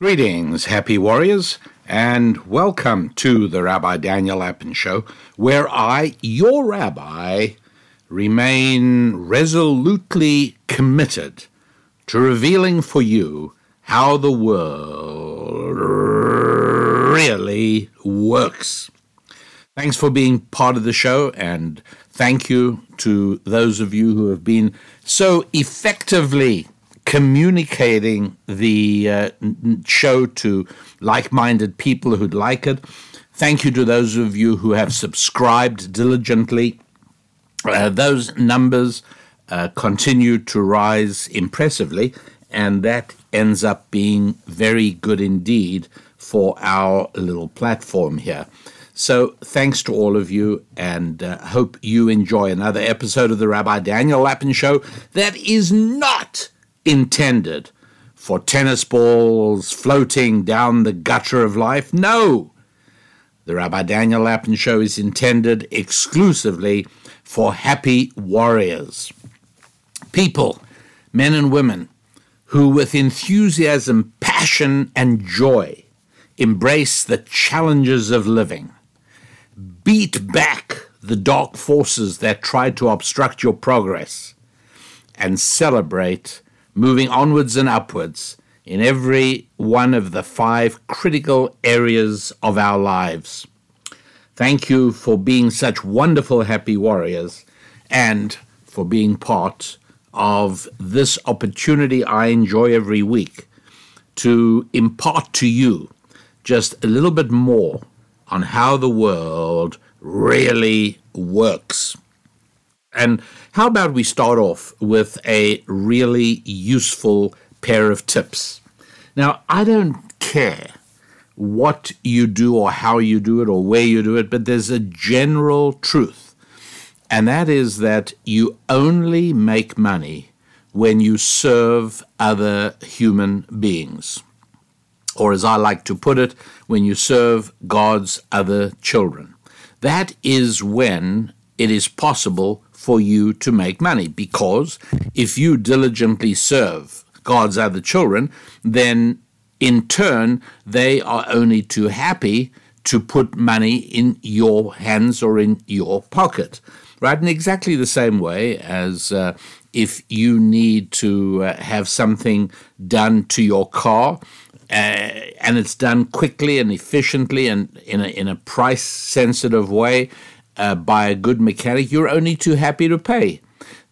Greetings, happy warriors, and welcome to the Rabbi Daniel Lapin Show, where I, your rabbi, remain resolutely committed to revealing for you how the world really works. Thanks for being part of the show, and thank you to those of you who have been so effectively communicating the uh, show to like minded people who'd like it. Thank you to those of you who have subscribed diligently. Uh, those numbers uh, continue to rise impressively, and that ends up being very good indeed for our little platform here. So, thanks to all of you, and uh, hope you enjoy another episode of the Rabbi Daniel Lapin Show that is not intended for tennis balls floating down the gutter of life. No! The Rabbi Daniel Lapin Show is intended exclusively for happy warriors. People, men and women, who with enthusiasm, passion, and joy embrace the challenges of living, beat back the dark forces that try to obstruct your progress, and celebrate moving onwards and upwards in every one of the five critical areas of our lives. Thank you for being such wonderful, happy warriors and for being part of this opportunity I enjoy every week to impart to you just a little bit more on how the world really works. And how about we start off with a really useful pair of tips? Now, I don't care what you do or how you do it or where you do it, but there's a general truth, and that is that you only make money when you serve other human beings. Or, as I like to put it, when you serve God's other children. That is when it is possible for you to make money because if you diligently serve God's other children, then in turn they are only too happy to put money in your hands or in your pocket. Right? In exactly the same way as uh, if you need to uh, have something done to your car, uh, and it's done quickly and efficiently and in a, in a price sensitive way, uh, by a good mechanic, you're only too happy to pay.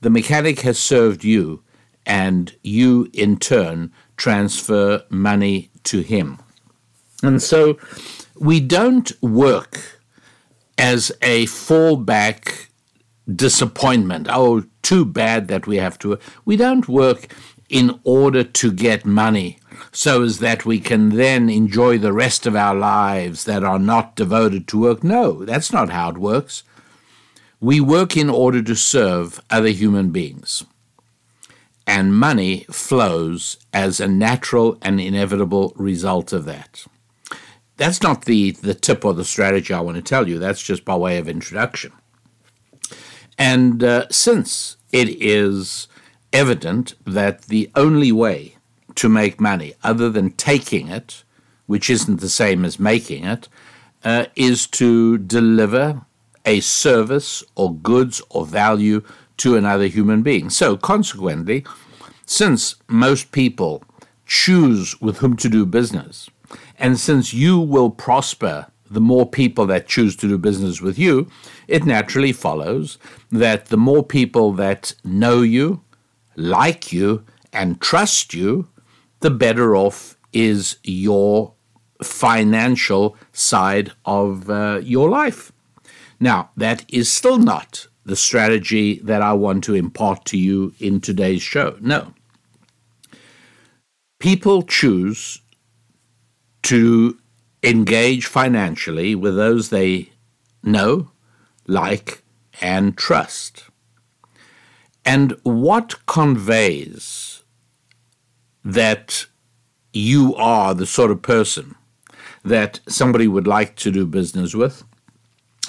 The mechanic has served you, and you in turn transfer money to him. And so we don't work as a fallback disappointment. Oh, too bad that we have to. We don't work in order to get money so as that we can then enjoy the rest of our lives that are not devoted to work. No, that's not how it works. We work in order to serve other human beings, and money flows as a natural and inevitable result of that. That's not the, the tip or the strategy I want to tell you, that's just by way of introduction. And uh, since it is evident that the only way to make money, other than taking it, which isn't the same as making it, uh, is to deliver a service or goods or value to another human being. So, consequently, since most people choose with whom to do business, and since you will prosper the more people that choose to do business with you, it naturally follows that the more people that know you, like you, and trust you, the better off is your financial side of uh, your life. Now, that is still not the strategy that I want to impart to you in today's show. No. People choose to engage financially with those they know, like, and trust. And what conveys that you are the sort of person that somebody would like to do business with?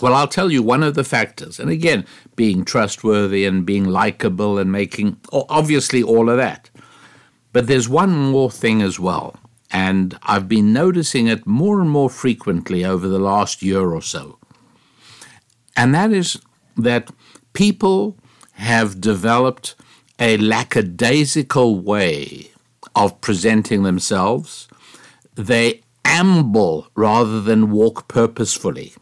Well, I'll tell you one of the factors, and again, being trustworthy and being likable and making obviously all of that. But there's one more thing as well, and I've been noticing it more and more frequently over the last year or so. And that is that people have developed a lackadaisical way of presenting themselves. They amble rather than walk purposefully.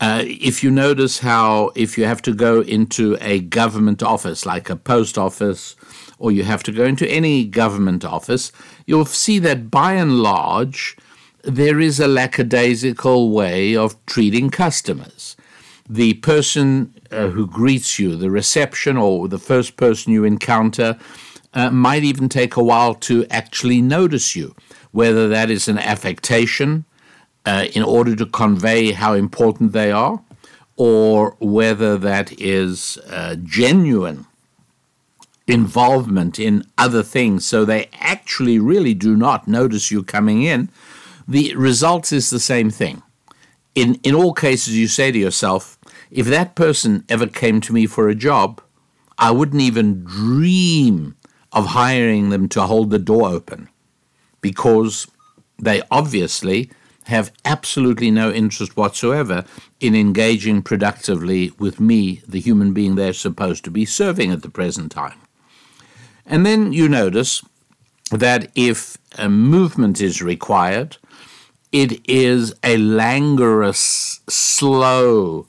Uh, if you notice how, if you have to go into a government office like a post office, or you have to go into any government office, you'll see that by and large, there is a lackadaisical way of treating customers. The person uh, who greets you, the reception, or the first person you encounter, uh, might even take a while to actually notice you, whether that is an affectation uh, in order to convey how important they are, or whether that is uh, genuine involvement in other things, so they actually really do not notice you coming in, the result is the same thing. In, in all cases, you say to yourself, if that person ever came to me for a job, I wouldn't even dream of hiring them to hold the door open because they obviously have absolutely no interest whatsoever in engaging productively with me, the human being they're supposed to be serving at the present time. And then you notice that if a movement is required, it is a languorous, slow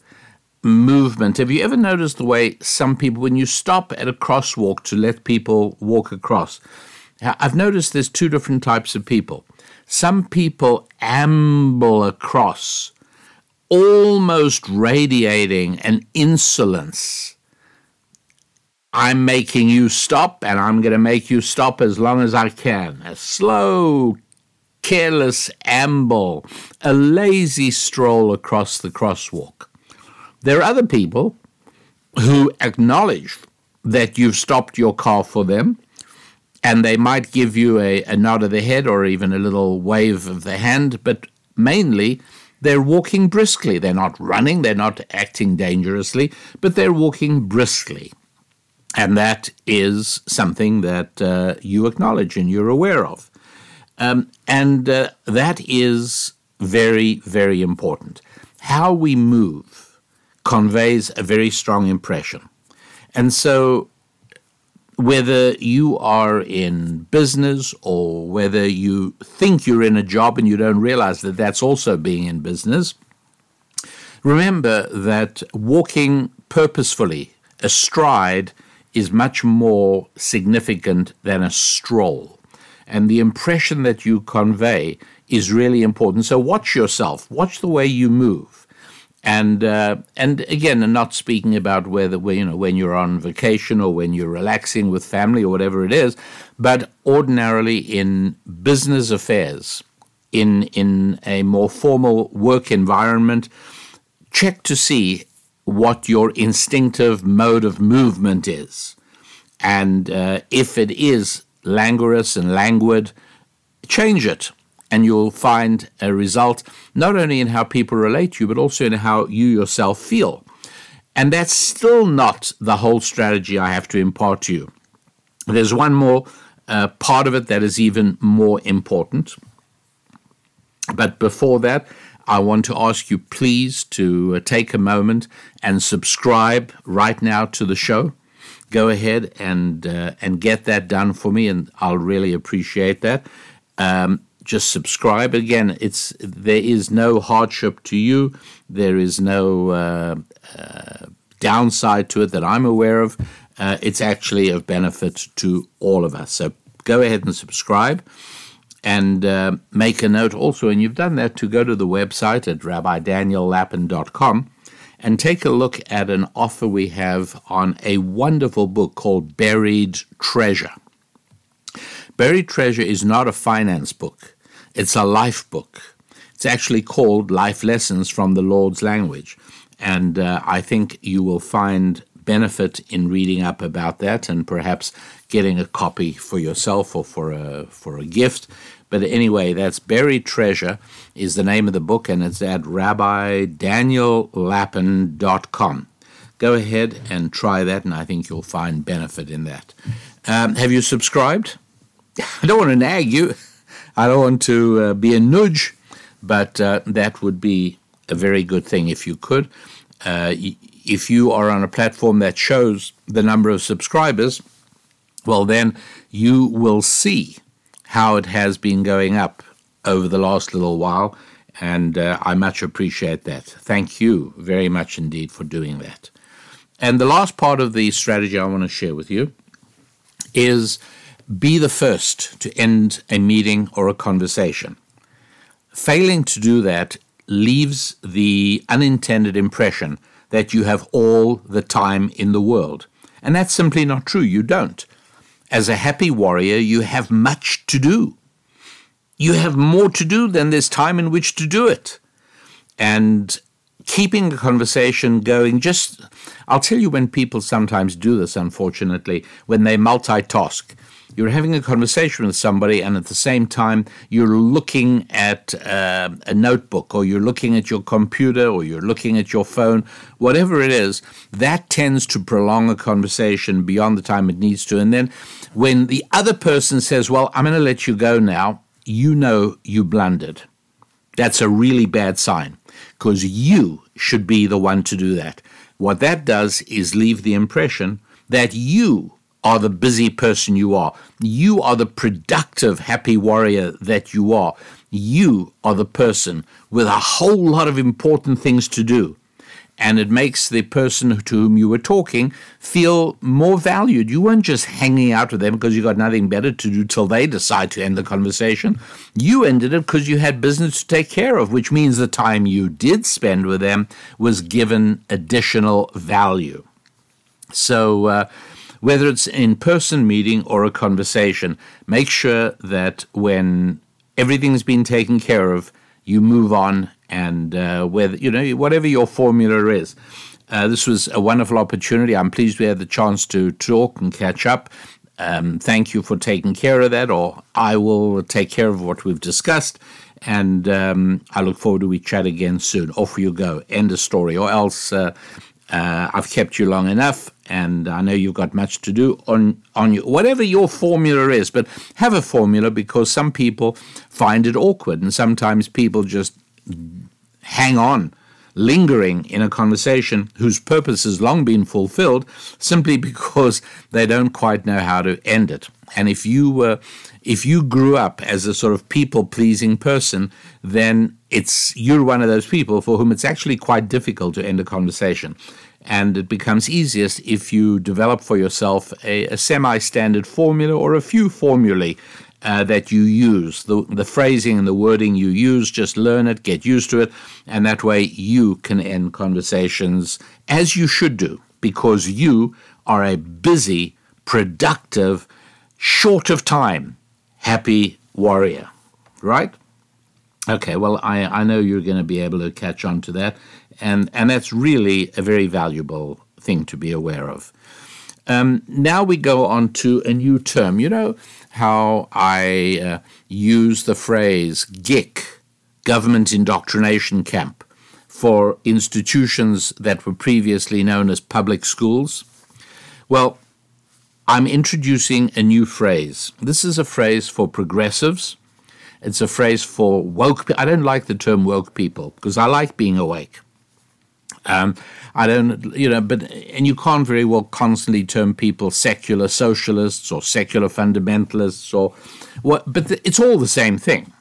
movement. Have you ever noticed the way some people, when you stop at a crosswalk to let people walk across, I've noticed there's two different types of people. Some people amble across, almost radiating an insolence I'm making you stop, and I'm going to make you stop as long as I can. A slow, careless amble, a lazy stroll across the crosswalk. There are other people who acknowledge that you've stopped your car for them, and they might give you a, a nod of the head or even a little wave of the hand, but mainly they're walking briskly. They're not running, they're not acting dangerously, but they're walking briskly. And that is something that uh, you acknowledge and you're aware of. Um, and uh, that is very, very important. How we move conveys a very strong impression. And so, whether you are in business or whether you think you're in a job and you don't realize that that's also being in business, remember that walking purposefully astride is much more significant than a stroll. And the impression that you convey is really important. So watch yourself, watch the way you move. And uh, and again, not speaking about whether you know when you're on vacation or when you're relaxing with family or whatever it is, but ordinarily in business affairs, in in a more formal work environment, check to see what your instinctive mode of movement is. And uh, if it is languorous and languid, change it. And you'll find a result not only in how people relate to you, but also in how you yourself feel. And that's still not the whole strategy I have to impart to you. There's one more uh, part of it that is even more important. But before that, I want to ask you please to uh, take a moment and subscribe right now to the show. Go ahead and uh, and get that done for me, and I'll really appreciate that. Um, just subscribe again. It's there is no hardship to you. There is no uh, uh downside to it that I'm aware of. Uh, it's actually of benefit to all of us. So go ahead and subscribe and uh, make a note also, and you've done that, to go to the website at rabbidaniellapin.com and take a look at an offer we have on a wonderful book called Buried Treasure. Buried Treasure is not a finance book, it's a life book. It's actually called Life Lessons from the Lord's Language. And uh, I think you will find benefit in reading up about that and perhaps getting a copy for yourself or for a, for a gift. But anyway, that's Buried Treasure is the name of the book, and it's at rabbidaniellapin.com. Go ahead and try that, and I think you'll find benefit in that. Um, have you subscribed? I don't want to nag you. I don't want to uh, be a nudge, but uh, that would be a very good thing if you could. Uh, if you are on a platform that shows the number of subscribers, well, then you will see how it has been going up over the last little while. And uh, I much appreciate that. Thank you very much indeed for doing that. And the last part of the strategy I want to share with you is be the first to end a meeting or a conversation. Failing to do that leaves the unintended impression that you have all the time in the world. And that's simply not true. You don't. As a happy warrior, you have much to do. You have more to do than there's time in which to do it. And keeping the conversation going, just, I'll tell you when people sometimes do this, unfortunately, when they multitask you're having a conversation with somebody, and at the same time, you're looking at uh, a notebook, or you're looking at your computer, or you're looking at your phone, whatever it is, that tends to prolong a conversation beyond the time it needs to. And then when the other person says, Well, I'm going to let you go now, you know you blundered. That's a really bad sign because you should be the one to do that. What that does is leave the impression that you are the busy person you are. You are the productive, happy warrior that you are. You are the person with a whole lot of important things to do. And it makes the person to whom you were talking feel more valued. You weren't just hanging out with them because you got nothing better to do till they decide to end the conversation. You ended it because you had business to take care of, which means the time you did spend with them was given additional value. So, uh, whether it's in person meeting or a conversation, make sure that when everything's been taken care of, you move on and uh, whether you know whatever your formula is. Uh, this was a wonderful opportunity. I'm pleased we had the chance to talk and catch up. Um, thank you for taking care of that, or I will take care of what we've discussed. And um, I look forward to we chat again soon. Off you go. End of story. Or else uh, uh, I've kept you long enough, and I know you've got much to do on on you. Whatever your formula is, but have a formula because some people find it awkward, and sometimes people just hang on, lingering in a conversation whose purpose has long been fulfilled, simply because they don't quite know how to end it. And if you were if you grew up as a sort of people pleasing person, then it's you're one of those people for whom it's actually quite difficult to end a conversation. And it becomes easiest if you develop for yourself a, a semi standard formula or a few formulae uh, that you use. The, the phrasing and the wording you use, just learn it, get used to it, and that way you can end conversations as you should do because you are a busy, productive, short of time happy warrior, right? Okay, well, I, I know you're going to be able to catch on to that, and, and that's really a very valuable thing to be aware of. Um, now we go on to a new term. You know how I uh, use the phrase GIC, Government Indoctrination Camp, for institutions that were previously known as public schools? Well, I'm introducing a new phrase. This is a phrase for progressives. It's a phrase for woke. I don't like the term woke people because I like being awake. Um, I don't, you know, but and you can't very well constantly term people secular socialists or secular fundamentalists or what. But the, it's all the same thing.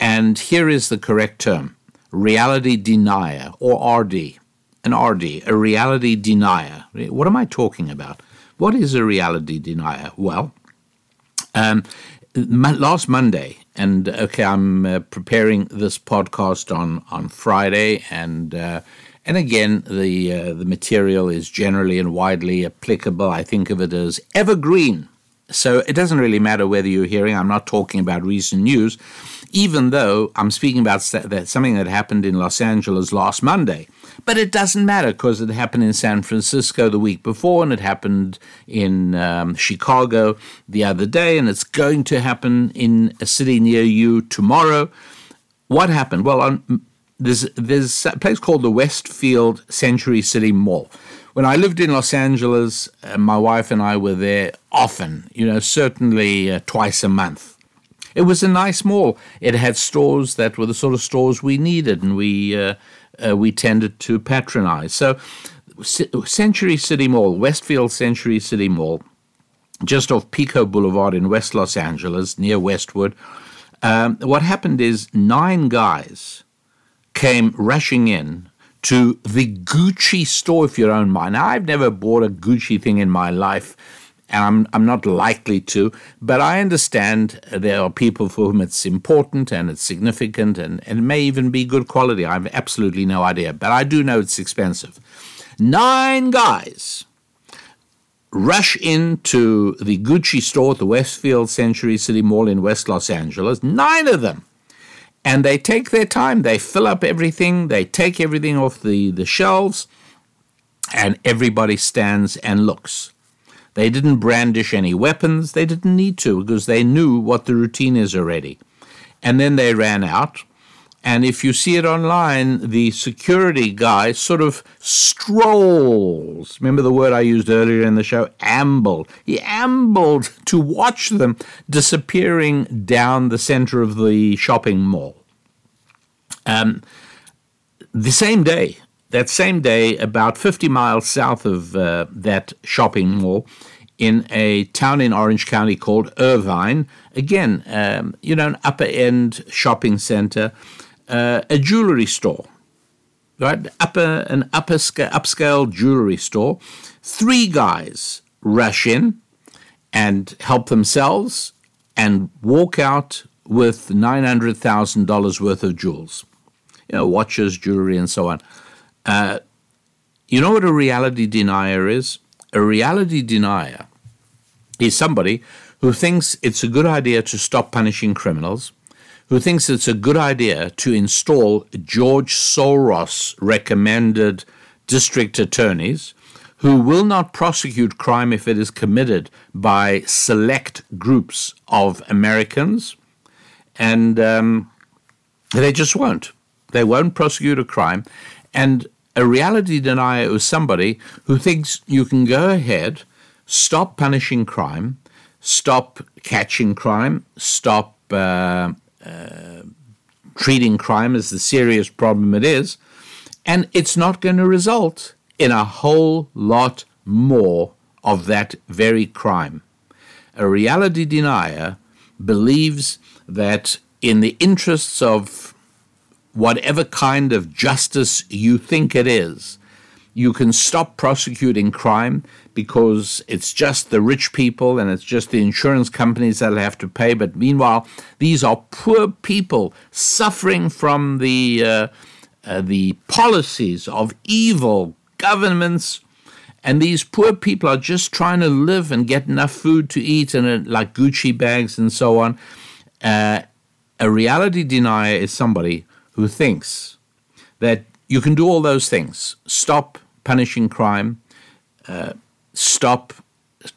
And here is the correct term: reality denier or RD, an RD, a reality denier. What am I talking about? What is a reality denier? Well, um, last Monday, and okay, I'm uh, preparing this podcast on on Friday, and uh, and again, the uh, the material is generally and widely applicable. I think of it as evergreen. So it doesn't really matter whether you're hearing. I'm not talking about recent news, even though I'm speaking about something that happened in Los Angeles last Monday. But it doesn't matter because it happened in San Francisco the week before and it happened in um, Chicago the other day and it's going to happen in a city near you tomorrow. What happened? Well, on, there's, there's a place called the Westfield Century City Mall. When I lived in Los Angeles, uh, my wife and I were there often, you know, certainly uh, twice a month. It was a nice mall. It had stores that were the sort of stores we needed and we uh, uh, we tended to patronize. So, Century City Mall, Westfield Century City Mall, just off Pico Boulevard in West Los Angeles, near Westwood. Um, what happened is nine guys came rushing in to the Gucci store, if you don't mind. Now, I've never bought a Gucci thing in my life, and I'm, I'm not likely to, but I understand there are people for whom it's important and it's significant and, and it may even be good quality. I have absolutely no idea, but I do know it's expensive. Nine guys rush into the Gucci store at the Westfield Century City Mall in West Los Angeles, nine of them and they take their time. They fill up everything, they take everything off the, the shelves, and everybody stands and looks. They didn't brandish any weapons, they didn't need to because they knew what the routine is already. And then they ran out. And if you see it online, the security guy sort of strolls. Remember the word I used earlier in the show? Ambled. He ambled to watch them disappearing down the center of the shopping mall. Um, the same day, that same day, about 50 miles south of uh, that shopping mall, in a town in Orange County called Irvine, again, um, you know, an upper end shopping center uh, a jewelry store, right? Upper an upper scale, upscale jewelry store. Three guys rush in and help themselves and walk out with nine hundred thousand dollars worth of jewels, you know, watches, jewelry, and so on. Uh, you know what a reality denier is? A reality denier is somebody who thinks it's a good idea to stop punishing criminals who thinks it's a good idea to install George Soros recommended district attorneys who will not prosecute crime if it is committed by select groups of Americans. And um, they just won't. They won't prosecute a crime. And a reality denier is somebody who thinks you can go ahead, stop punishing crime, stop catching crime, stop uh, treating crime as the serious problem it is, and it's not going to result in a whole lot more of that very crime. A reality denier believes that in the interests of whatever kind of justice you think it is, you can stop prosecuting crime because it's just the rich people and it's just the insurance companies that'll have to pay. But meanwhile, these are poor people suffering from the uh, uh, the policies of evil governments. And these poor people are just trying to live and get enough food to eat and uh, like Gucci bags and so on. Uh, a reality denier is somebody who thinks that you can do all those things stop punishing crime, uh, stop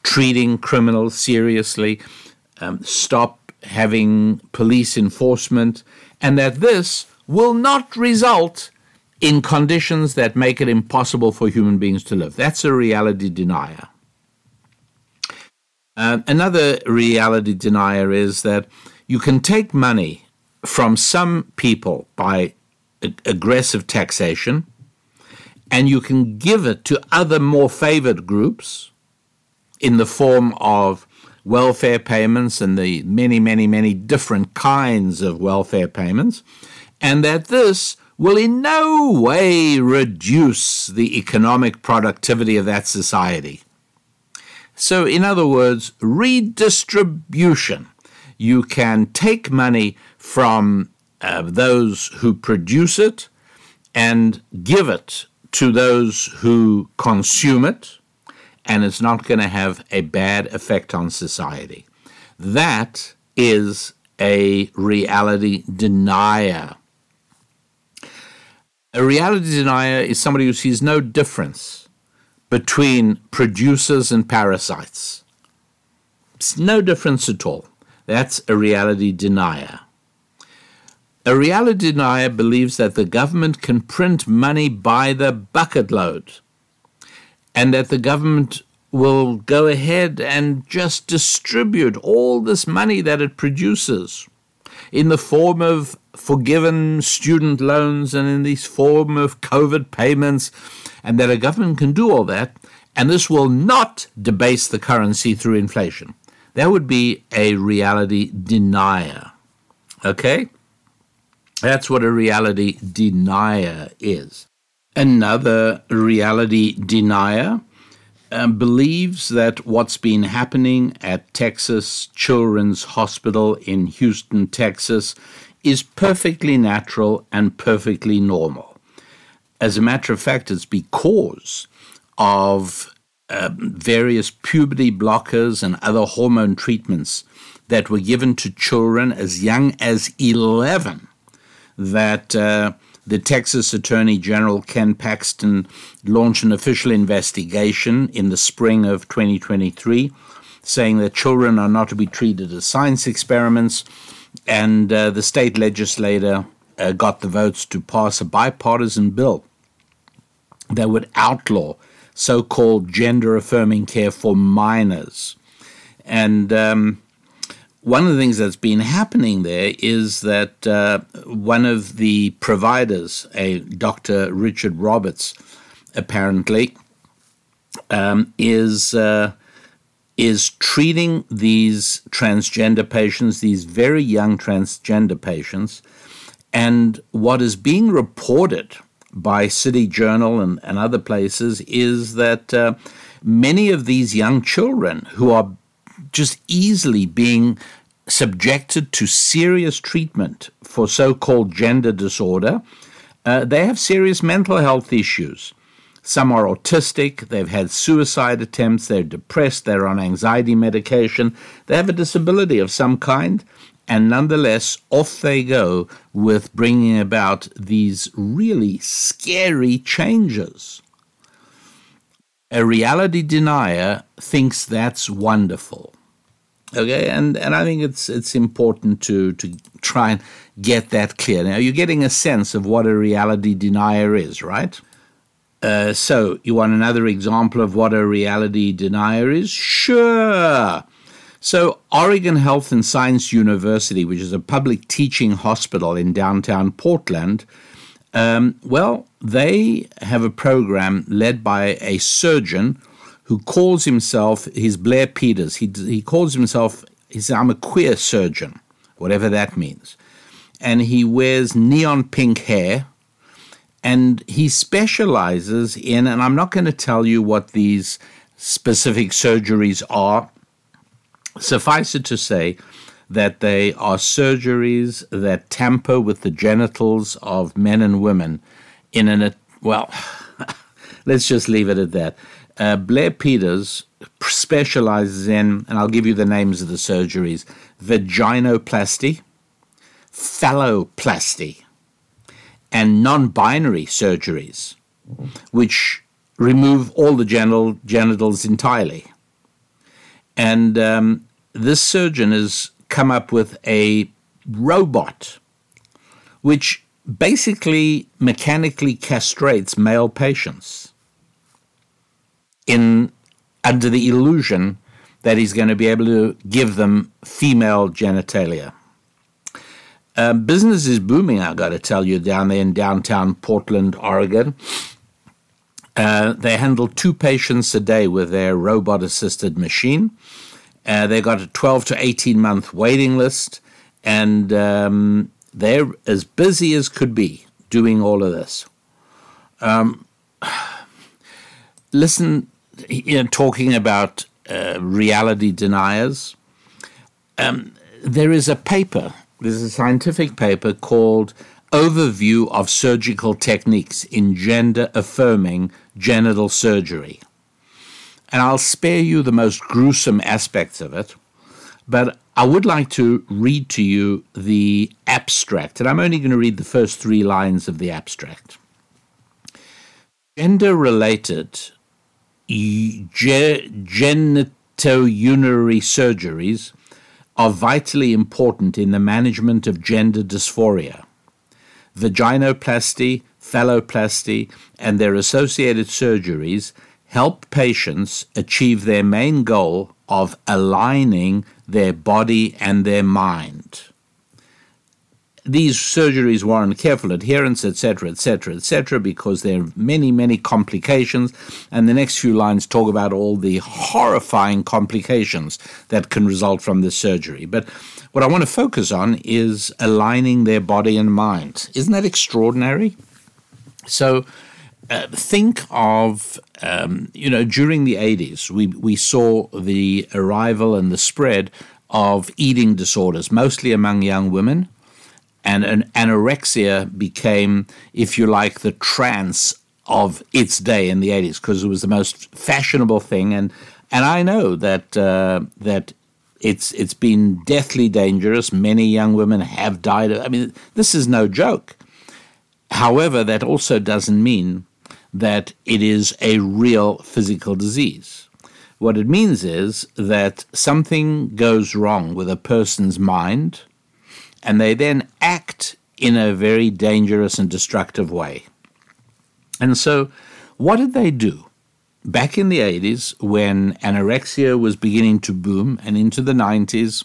treating criminals seriously, um, stop having police enforcement, and that this will not result in conditions that make it impossible for human beings to live. That's a reality denier. Uh, another reality denier is that you can take money from some people by aggressive taxation and you can give it to other more favored groups in the form of welfare payments and the many, many, many different kinds of welfare payments, and that this will in no way reduce the economic productivity of that society. So, in other words, redistribution. You can take money from uh, those who produce it and give it to those who consume it, and it's not going to have a bad effect on society. That is a reality denier. A reality denier is somebody who sees no difference between producers and parasites. It's no difference at all. That's a reality denier. A reality denier believes that the government can print money by the bucket load and that the government will go ahead and just distribute all this money that it produces in the form of forgiven student loans and in the form of COVID payments, and that a government can do all that, and this will not debase the currency through inflation. That would be a reality denier. Okay? That's what a reality denier is. Another reality denier um, believes that what's been happening at Texas Children's Hospital in Houston, Texas, is perfectly natural and perfectly normal. As a matter of fact, it's because of um, various puberty blockers and other hormone treatments that were given to children as young as 11 that. Uh, the Texas Attorney General Ken Paxton launched an official investigation in the spring of 2023 saying that children are not to be treated as science experiments. And uh, the state legislator uh, got the votes to pass a bipartisan bill that would outlaw so called gender affirming care for minors. And um, one of the things that's been happening there is that uh, one of the providers, a Dr. Richard Roberts, apparently, um, is uh, is treating these transgender patients, these very young transgender patients, and what is being reported by City Journal and, and other places is that uh, many of these young children who are just easily being subjected to serious treatment for so called gender disorder, uh, they have serious mental health issues. Some are autistic, they've had suicide attempts, they're depressed, they're on anxiety medication, they have a disability of some kind, and nonetheless, off they go with bringing about these really scary changes. A reality denier thinks that's wonderful. Okay, and, and I think it's it's important to to try and get that clear. Now you're getting a sense of what a reality denier is, right? Uh, so you want another example of what a reality denier is? Sure. So Oregon Health and Science University, which is a public teaching hospital in downtown Portland, um, well, they have a program led by a surgeon who calls himself, he's Blair Peters. He, he calls himself, he says, I'm a queer surgeon, whatever that means. And he wears neon pink hair. And he specializes in, and I'm not going to tell you what these specific surgeries are. Suffice it to say that they are surgeries that tamper with the genitals of men and women in an, well, let's just leave it at that. Uh, Blair Peters specializes in, and I'll give you the names of the surgeries vaginoplasty, phalloplasty, and non binary surgeries, which remove all the genital, genitals entirely. And um, this surgeon has come up with a robot which basically mechanically castrates male patients in under the illusion that he's going to be able to give them female genitalia. Uh, business is booming, I've got to tell you, down there in downtown Portland, Oregon. Uh, they handle two patients a day with their robot assisted machine. Uh, they got a 12 to 18 month waiting list, and um, they're as busy as could be doing all of this. Um, listen you know, talking about uh, reality deniers, um, there is a paper, there's a scientific paper called Overview of Surgical Techniques in Gender Affirming Genital Surgery. And I'll spare you the most gruesome aspects of it, but I would like to read to you the abstract, and I'm only going to read the first three lines of the abstract. Gender related genitourinary surgeries are vitally important in the management of gender dysphoria. Vaginoplasty, phalloplasty, and their associated surgeries help patients achieve their main goal of aligning their body and their mind. These surgeries warrant careful adherence, etc., etc., etc., because there are many, many complications. And the next few lines talk about all the horrifying complications that can result from this surgery. But what I want to focus on is aligning their body and mind. Isn't that extraordinary? So, uh, think of um, you know during the 80s we we saw the arrival and the spread of eating disorders mostly among young women and an anorexia became if you like the trance of its day in the 80s because it was the most fashionable thing. And and I know that uh, that it's it's been deathly dangerous. Many young women have died I mean this is no joke. However that also doesn't mean that it is a real physical disease. What it means is that something goes wrong with a person's mind, and they then act in a very dangerous and destructive way. And so, what did they do? Back in the 80s, when anorexia was beginning to boom, and into the 90s,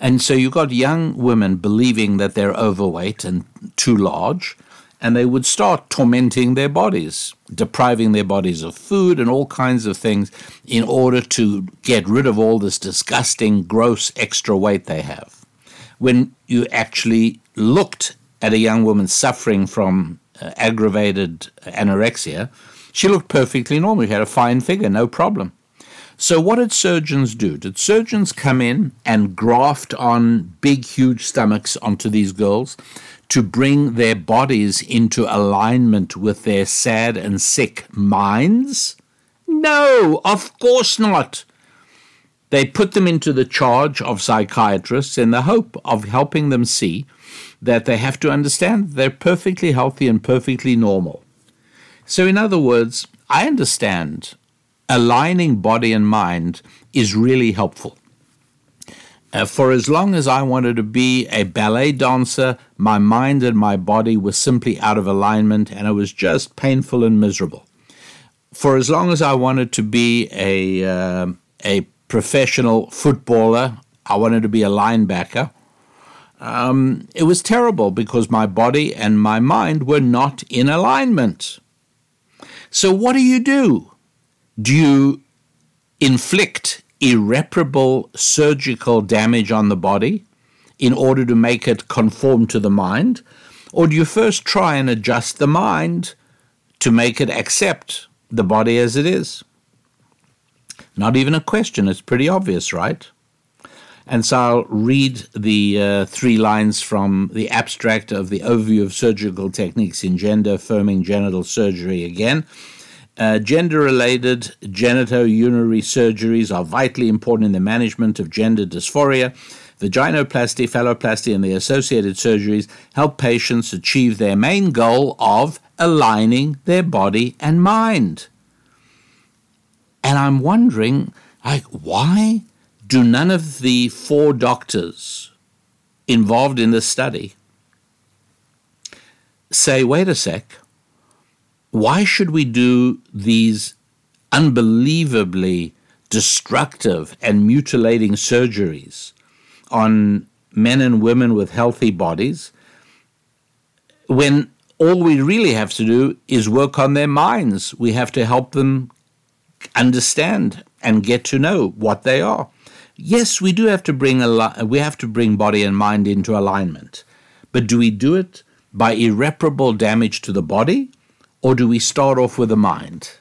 and so you got young women believing that they're overweight and too large, and they would start tormenting their bodies, depriving their bodies of food and all kinds of things in order to get rid of all this disgusting, gross extra weight they have. When you actually looked at a young woman suffering from uh, aggravated anorexia, she looked perfectly normal. She had a fine figure, no problem. So, what did surgeons do? Did surgeons come in and graft on big, huge stomachs onto these girls to bring their bodies into alignment with their sad and sick minds? No, of course not. They put them into the charge of psychiatrists in the hope of helping them see that they have to understand they're perfectly healthy and perfectly normal. So, in other words, I understand aligning body and mind is really helpful. Uh, for as long as I wanted to be a ballet dancer, my mind and my body were simply out of alignment and it was just painful and miserable. For as long as I wanted to be a, uh, a professional footballer, I wanted to be a linebacker. Um, it was terrible because my body and my mind were not in alignment. So, what do you do? Do you inflict irreparable surgical damage on the body in order to make it conform to the mind? Or do you first try and adjust the mind to make it accept the body as it is? Not even a question, it's pretty obvious, right? And so I'll read the uh, three lines from the abstract of the Overview of Surgical Techniques in Gender Affirming Genital Surgery again. Uh, gender related genitourinary surgeries are vitally important in the management of gender dysphoria. Vaginoplasty, phalloplasty, and the associated surgeries help patients achieve their main goal of aligning their body and mind. And I'm wondering, like, why do none of the four doctors involved in this study say, wait a sec, why should we do these unbelievably destructive and mutilating surgeries on men and women with healthy bodies when all we really have to do is work on their minds? We have to help them understand and get to know what they are. Yes, we do have to bring a we have to bring body and mind into alignment. But do we do it by irreparable damage to the body or do we start off with the mind?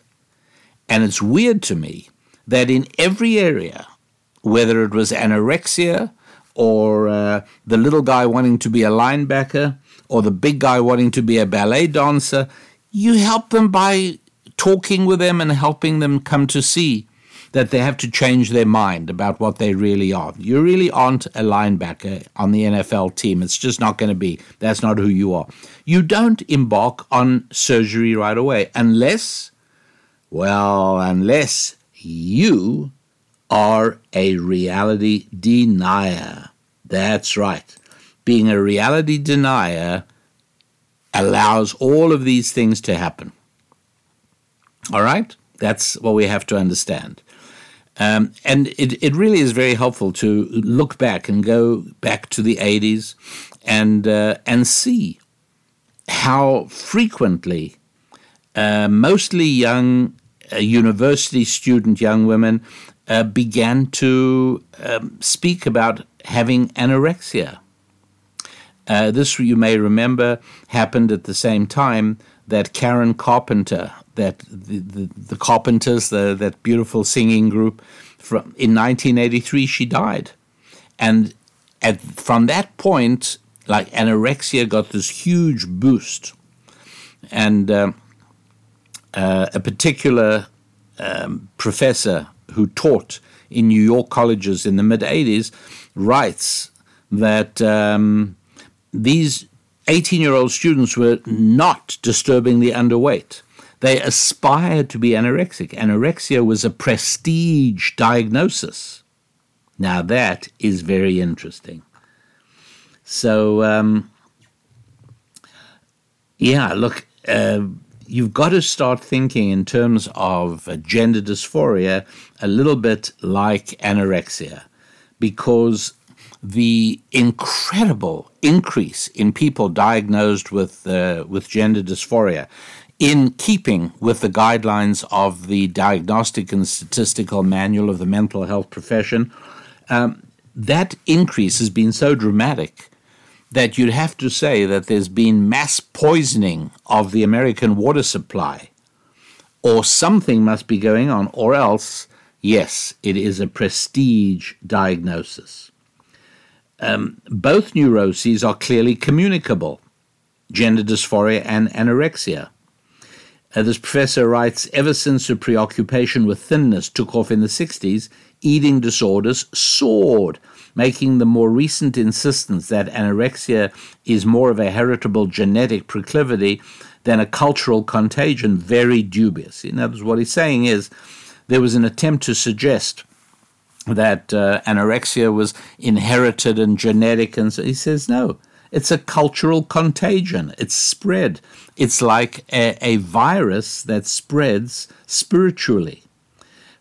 And it's weird to me that in every area, whether it was anorexia or uh, the little guy wanting to be a linebacker or the big guy wanting to be a ballet dancer, you help them by talking with them and helping them come to see that they have to change their mind about what they really are. You really aren't a linebacker on the NFL team. It's just not going to be. That's not who you are. You don't embark on surgery right away unless, well, unless you are a reality denier. That's right. Being a reality denier allows all of these things to happen. All right? That's what we have to understand. Um, and it, it really is very helpful to look back and go back to the 80s and, uh, and see how frequently uh, mostly young uh, university student young women uh, began to um, speak about having anorexia. Uh, this, you may remember, happened at the same time that Karen Carpenter, that the, the, the Carpenters, the, that beautiful singing group, from, in 1983, she died. And at, from that point, like anorexia got this huge boost. And uh, uh, a particular um, professor who taught in New York colleges in the mid 80s writes that um, these 18 year old students were not disturbingly underweight. They aspired to be anorexic. Anorexia was a prestige diagnosis. Now, that is very interesting. So, um, yeah, look, uh, you've got to start thinking in terms of uh, gender dysphoria a little bit like anorexia because the incredible increase in people diagnosed with uh, with gender dysphoria in keeping with the guidelines of the Diagnostic and Statistical Manual of the Mental Health Profession, um, that increase has been so dramatic that you'd have to say that there's been mass poisoning of the American water supply, or something must be going on, or else, yes, it is a prestige diagnosis. Um, both neuroses are clearly communicable gender dysphoria and anorexia. Uh, this professor writes Ever since the preoccupation with thinness took off in the 60s, eating disorders soared making the more recent insistence that anorexia is more of a heritable genetic proclivity than a cultural contagion very dubious. In other words, what he's saying is there was an attempt to suggest that uh, anorexia was inherited and genetic, and so he says no. It's a cultural contagion. It's spread. It's like a, a virus that spreads spiritually.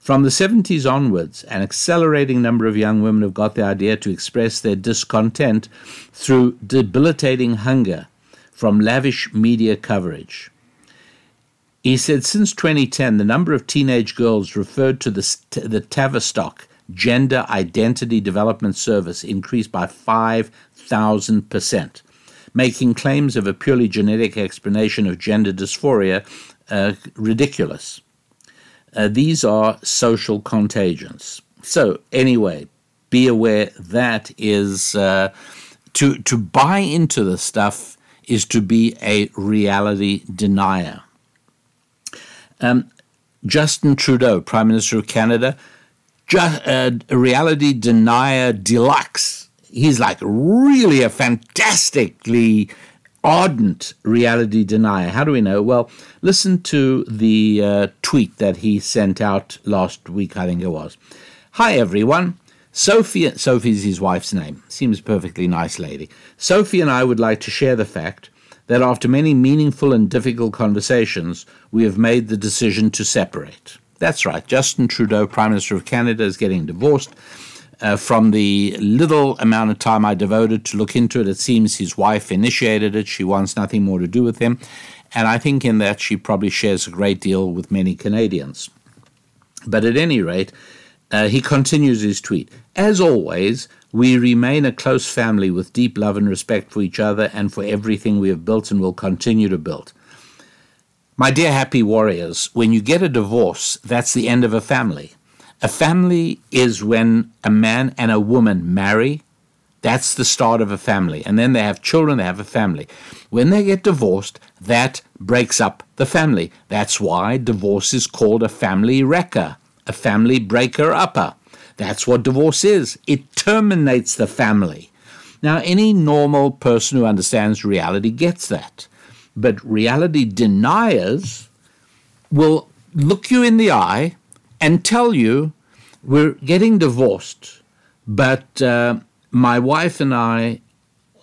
From the 70s onwards, an accelerating number of young women have got the idea to express their discontent through debilitating hunger from lavish media coverage. He said since 2010, the number of teenage girls referred to the, the Tavistock Gender Identity Development Service increased by 5,000%, making claims of a purely genetic explanation of gender dysphoria uh, ridiculous. Uh, these are social contagions. So, anyway, be aware that is uh, to, to buy into the stuff is to be a reality denier. Um, Justin Trudeau, Prime Minister of Canada, just, uh, a reality denier deluxe. He's like really a fantastically ardent reality denier. How do we know? Well, listen to the uh, tweet that he sent out last week, I think it was. Hi, everyone. Sophie, Sophie's his wife's name. Seems perfectly nice lady. Sophie and I would like to share the fact that after many meaningful and difficult conversations, we have made the decision to separate. That's right. Justin Trudeau, Prime Minister of Canada, is getting divorced. Uh, from the little amount of time I devoted to look into it, it seems his wife initiated it. She wants nothing more to do with him. And I think in that she probably shares a great deal with many Canadians. But at any rate, uh, he continues his tweet. As always, we remain a close family with deep love and respect for each other and for everything we have built and will continue to build. My dear happy warriors, when you get a divorce, that's the end of a family. A family is when a man and a woman marry. That's the start of a family. And then they have children, they have a family. When they get divorced, that breaks up the family. That's why divorce is called a family wrecker, a family breaker upper. That's what divorce is. It terminates the family. Now, any normal person who understands reality gets that. But reality deniers will look you in the eye and tell you we're getting divorced, but uh, my wife and I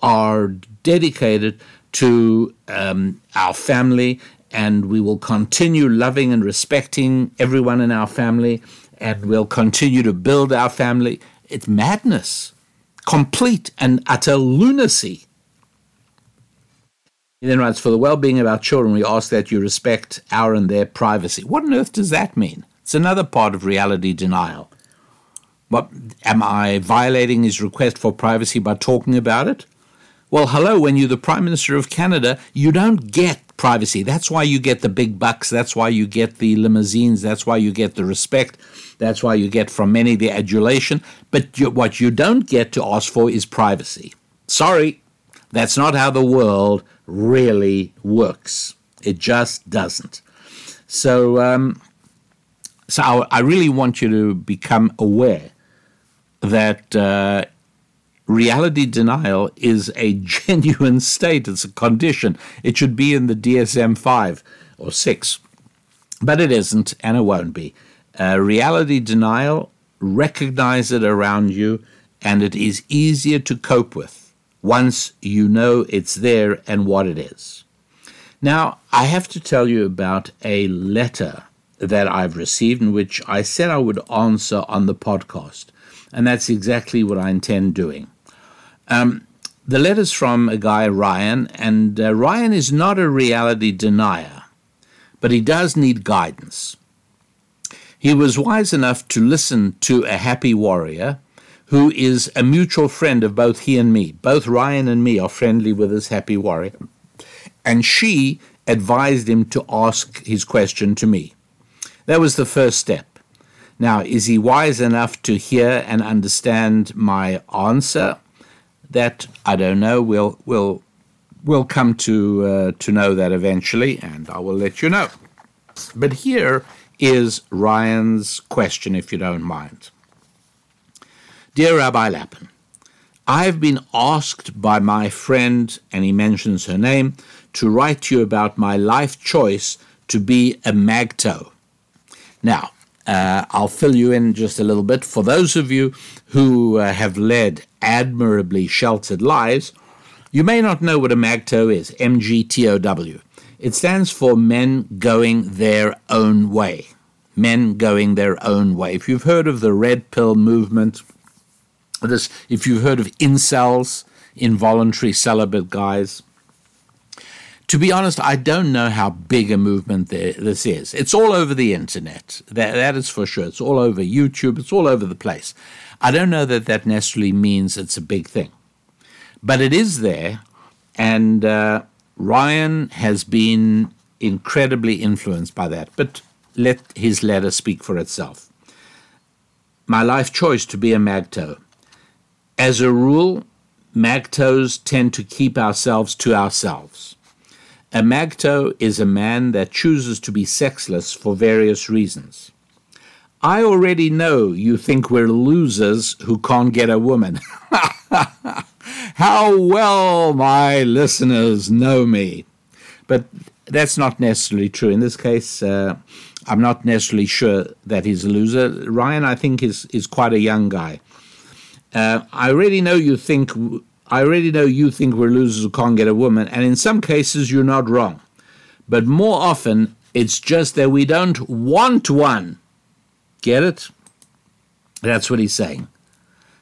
are dedicated to um, our family and we will continue loving and respecting everyone in our family, and we'll continue to build our family. It's madness, complete and utter lunacy. He then writes, For the well being of our children, we ask that you respect our and their privacy. What on earth does that mean? It's another part of reality denial. What, am I violating his request for privacy by talking about it? Well, hello, when you're the Prime Minister of Canada, you don't get privacy. That's why you get the big bucks. That's why you get the limousines. That's why you get the respect. That's why you get from many the adulation. But you, what you don't get to ask for is privacy. Sorry, that's not how the world really works. It just doesn't. So, um, so I, I, really want you to become aware that uh, reality denial is a genuine state. It's a condition. It should be in the DSM 5 or 6, but it isn't, and it won't be. Uh, reality denial, recognize it around you, and it is easier to cope with once you know it's there and what it is. Now, I have to tell you about a letter that I've received in which I said I would answer on the podcast, and that's exactly what I intend doing. Um, the letter's from a guy, Ryan, and uh, Ryan is not a reality denier, but he does need guidance. He was wise enough to listen to a happy warrior who is a mutual friend of both he and me. Both Ryan and me are friendly with this happy warrior. And she advised him to ask his question to me. That was the first step. Now, is he wise enough to hear and understand my answer? That I don't know. We'll we'll we'll come to uh, to know that eventually, and I will let you know. But here is Ryan's question, if you don't mind. Dear Rabbi Lapin, I've been asked by my friend, and he mentions her name, to write to you about my life choice to be a Magto. Now, uh, I'll fill you in just a little bit. For those of you who uh, have led admirably sheltered lives, you may not know what a MAGTO is M G T O W. It stands for Men Going Their Own Way. Men Going Their Own Way. If you've heard of the Red Pill movement, this, if you've heard of incels, involuntary celibate guys, to be honest, I don't know how big a movement there, this is. It's all over the internet. That, that is for sure. It's all over YouTube. It's all over the place. I don't know that that necessarily means it's a big thing. But it is there. And uh, Ryan has been incredibly influenced by that. But let his letter speak for itself. My life choice to be a Magto. As a rule, Magtos tend to keep ourselves to ourselves. A Magto is a man that chooses to be sexless for various reasons. I already know you think we're losers who can't get a woman. How well my listeners know me. But that's not necessarily true. In this case, uh, I'm not necessarily sure that he's a loser. Ryan, I think, is, is quite a young guy. Uh, I already know you think I already know you think we're losers who can't get a woman, and in some cases you're not wrong. But more often it's just that we don't want one. Get it? That's what he's saying.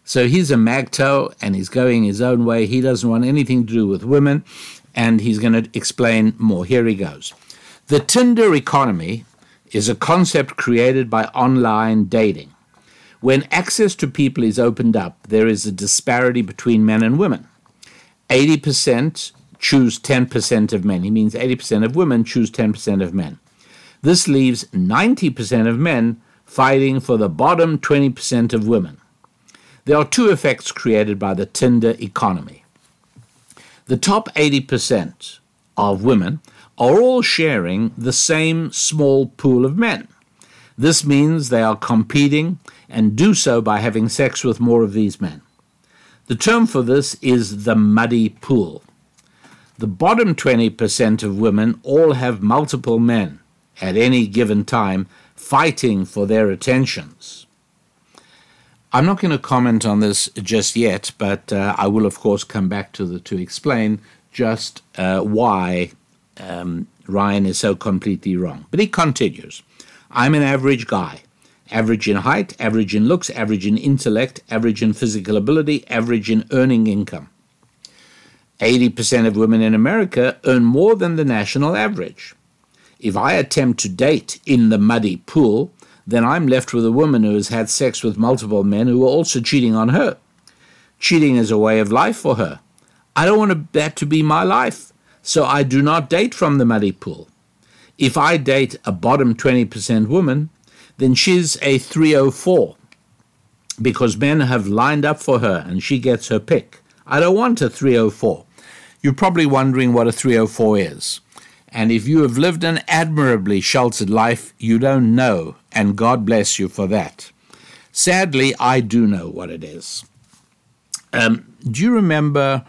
So he's a magto and he's going his own way. He doesn't want anything to do with women, and he's going to explain more. Here he goes. The Tinder economy is a concept created by online dating. When access to people is opened up, there is a disparity between men and women. 80% choose 10% of men. He means 80% of women choose 10% of men. This leaves 90% of men fighting for the bottom 20% of women. There are two effects created by the Tinder economy. The top 80% of women are all sharing the same small pool of men. This means they are competing and do so by having sex with more of these men. The term for this is the muddy pool. The bottom 20% of women all have multiple men at any given time fighting for their attentions. I'm not going to comment on this just yet, but uh, I will, of course, come back to the to explain just uh, why um, Ryan is so completely wrong. But he continues I'm an average guy. Average in height, average in looks, average in intellect, average in physical ability, average in earning income. 80% of women in America earn more than the national average. If I attempt to date in the muddy pool, then I'm left with a woman who has had sex with multiple men who are also cheating on her. Cheating is a way of life for her. I don't want that to be my life, so I do not date from the muddy pool. If I date a bottom 20% woman, then she's a 304 because men have lined up for her and she gets her pick. I don't want a 304. You're probably wondering what a 304 is. And if you have lived an admirably sheltered life, you don't know, and God bless you for that. Sadly, I do know what it is. Um, do you remember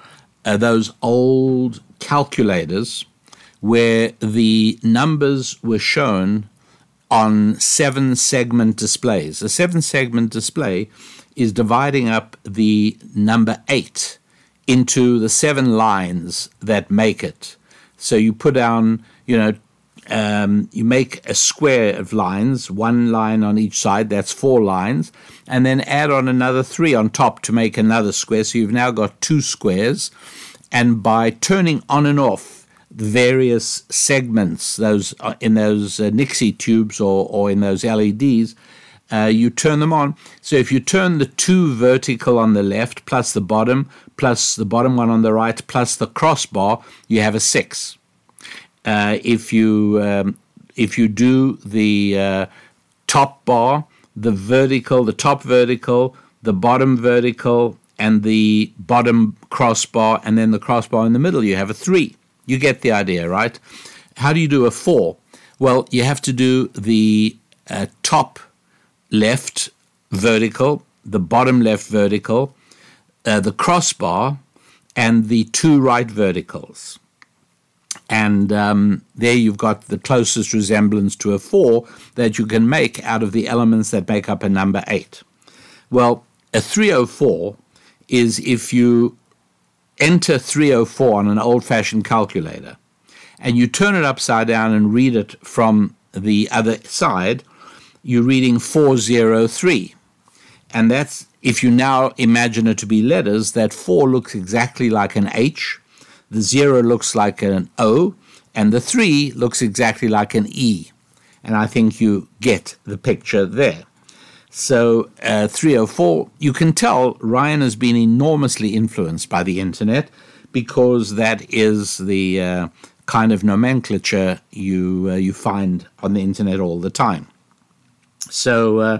uh, those old calculators where the numbers were shown on seven segment displays? A seven segment display is dividing up the number eight into the seven lines that make it. So you put down, you know, um, you make a square of lines, one line on each side, that's four lines, and then add on another three on top to make another square. So you've now got two squares. And by turning on and off various segments, those uh, in those uh, Nixie tubes or, or in those LEDs, uh, you turn them on. So if you turn the two vertical on the left, plus the bottom, plus the bottom one on the right, plus the crossbar, you have a six. Uh, if you um, if you do the uh, top bar, the vertical, the top vertical, the bottom vertical, and the bottom crossbar, and then the crossbar in the middle, you have a three. You get the idea, right? How do you do a four? Well, you have to do the uh, top left vertical, the bottom left vertical, uh, the crossbar, and the two right verticals. And um, there you've got the closest resemblance to a four that you can make out of the elements that make up a number eight. Well, a 304 is if you enter 304 on an old fashioned calculator and you turn it upside down and read it from the other side, you're reading 403. And that's, if you now imagine it to be letters, that 4 looks exactly like an H, the 0 looks like an O, and the 3 looks exactly like an E. And I think you get the picture there. So, uh, 304, you can tell Ryan has been enormously influenced by the internet because that is the uh, kind of nomenclature you, uh, you find on the internet all the time. So uh,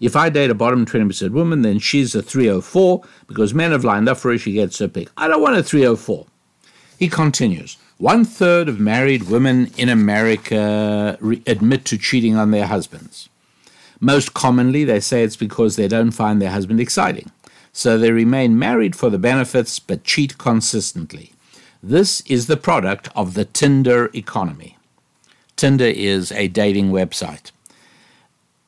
if I date a bottom 20% woman, then she's a 304 because men have lined up for her, she gets her pick. I don't want a 304. He continues One third of married women in America re- admit to cheating on their husbands. Most commonly, they say it's because they don't find their husband exciting. So they remain married for the benefits but cheat consistently. This is the product of the Tinder economy. Tinder is a dating website.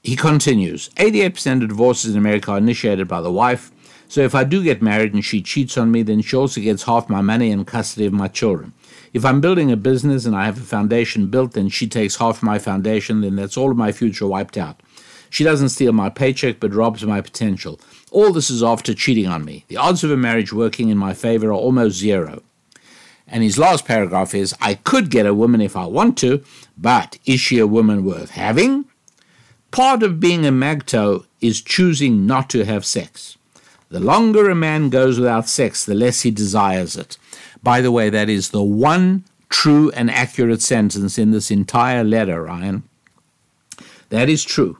He continues 88% of divorces in America are initiated by the wife. So if I do get married and she cheats on me, then she also gets half my money and custody of my children. If I'm building a business and I have a foundation built, then she takes half my foundation, then that's all of my future wiped out. She doesn't steal my paycheck but robs my potential. All this is after cheating on me. The odds of a marriage working in my favor are almost zero. And his last paragraph is I could get a woman if I want to, but is she a woman worth having? Part of being a magto is choosing not to have sex. The longer a man goes without sex, the less he desires it. By the way, that is the one true and accurate sentence in this entire letter, Ryan. That is true.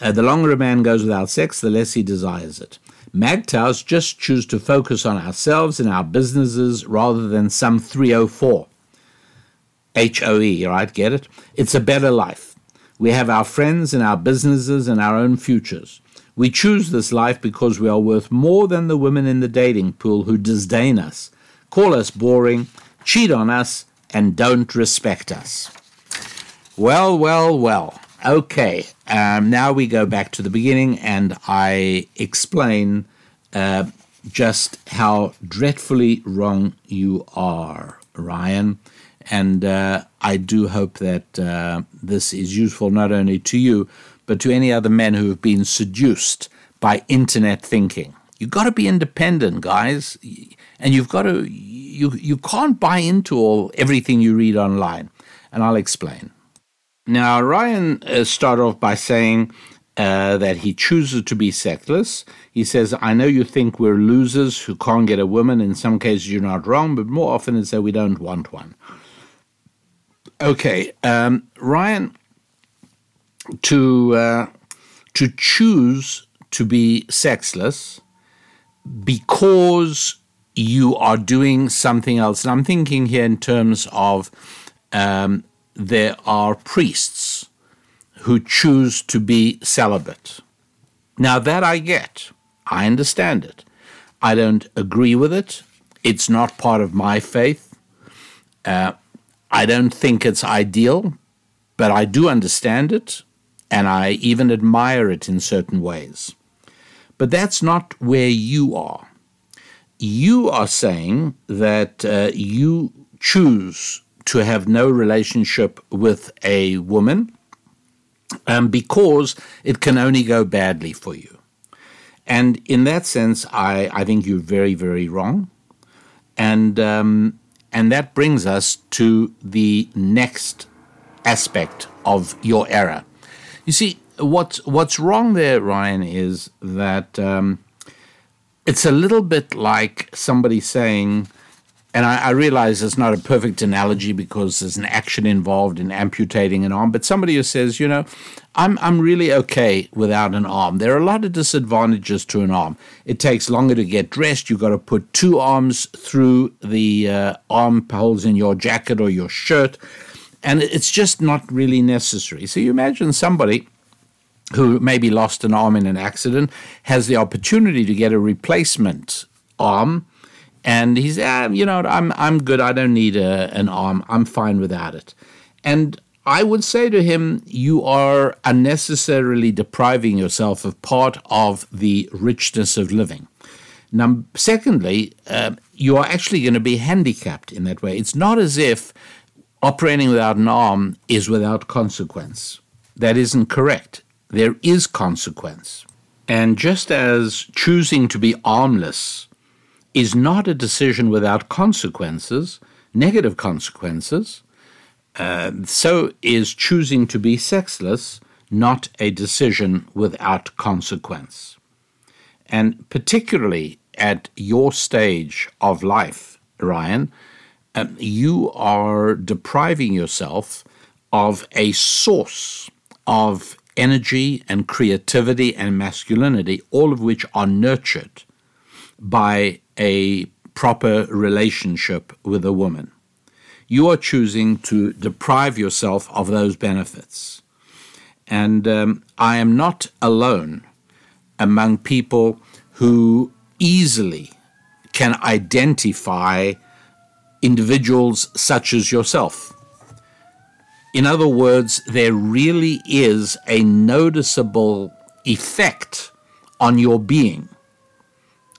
Uh, the longer a man goes without sex, the less he desires it. MGTOWs just choose to focus on ourselves and our businesses rather than some 304. H O E, right? Get it? It's a better life. We have our friends and our businesses and our own futures. We choose this life because we are worth more than the women in the dating pool who disdain us, call us boring, cheat on us, and don't respect us. Well, well, well. Okay, um, now we go back to the beginning and I explain uh, just how dreadfully wrong you are, Ryan. And uh, I do hope that uh, this is useful not only to you, but to any other men who have been seduced by internet thinking. You've got to be independent, guys, and you've got to you you can't buy into all everything you read online. And I'll explain. Now, Ryan uh, started off by saying uh, that he chooses to be sexless. He says, I know you think we're losers who can't get a woman. In some cases, you're not wrong, but more often it's that we don't want one. Okay, um, Ryan, to, uh, to choose to be sexless because you are doing something else. And I'm thinking here in terms of um, there are priests who choose to be celibate. Now, that I get, I understand it. I don't agree with it. It's not part of my faith. Uh, I don't think it's ideal, but I do understand it, and I even admire it in certain ways. But that's not where you are. You are saying that uh, you choose to have no relationship with a woman um, because it can only go badly for you. And in that sense, I, I think you're very, very wrong. And, um, and that brings us to the next aspect of your error. You see, what's, what's wrong there, Ryan, is that um, it's a little bit like somebody saying, and I, I, realize it's not a perfect analogy because there's an action involved in amputating an arm, but somebody who says, you know, I'm, I'm really okay without an arm. There are a lot of disadvantages to an arm. It takes longer to get dressed. You've got to put two arms through the uh, arm holes in your jacket or your shirt, and it's just not really necessary. So you imagine somebody who maybe lost an arm in an accident has the opportunity to get a replacement arm and he's ah, you know I'm I'm good. I don't need a, an arm. I'm fine without it. And I would say to him you are unnecessarily depriving yourself of part of the richness of living. Now secondly uh, you are actually going to be handicapped in that way. It's not as if operating without an arm is without consequence. That isn't correct. There is consequence. And just as choosing to be armless is not a decision without consequences, negative consequences. Uh, so is choosing to be sexless not a decision without consequence. And particularly at your stage of life, Ryan, um, you are depriving yourself of a source of energy and creativity and masculinity, all of which are nurtured by a proper relationship with a woman. You are choosing to deprive yourself of those benefits. And um, I am not alone among people who easily can identify individuals such as yourself. In other words, there really is a noticeable effect on your being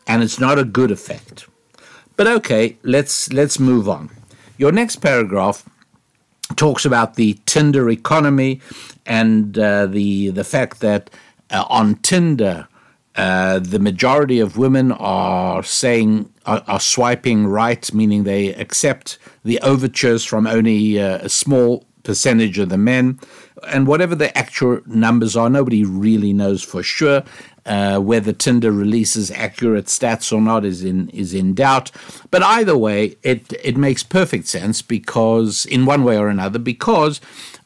and it's not a good effect. But okay, let's let's move on. Your next paragraph talks about the Tinder economy and uh, the the fact that uh, on Tinder uh, the majority of women are saying are, are, swiping right, meaning they accept the overtures from only uh, a small percentage of the men. And whatever the actual numbers are, nobody really knows for sure. Uh, whether Tinder releases accurate stats or not is in is in doubt. But either way, it it makes perfect sense because in one way or another, because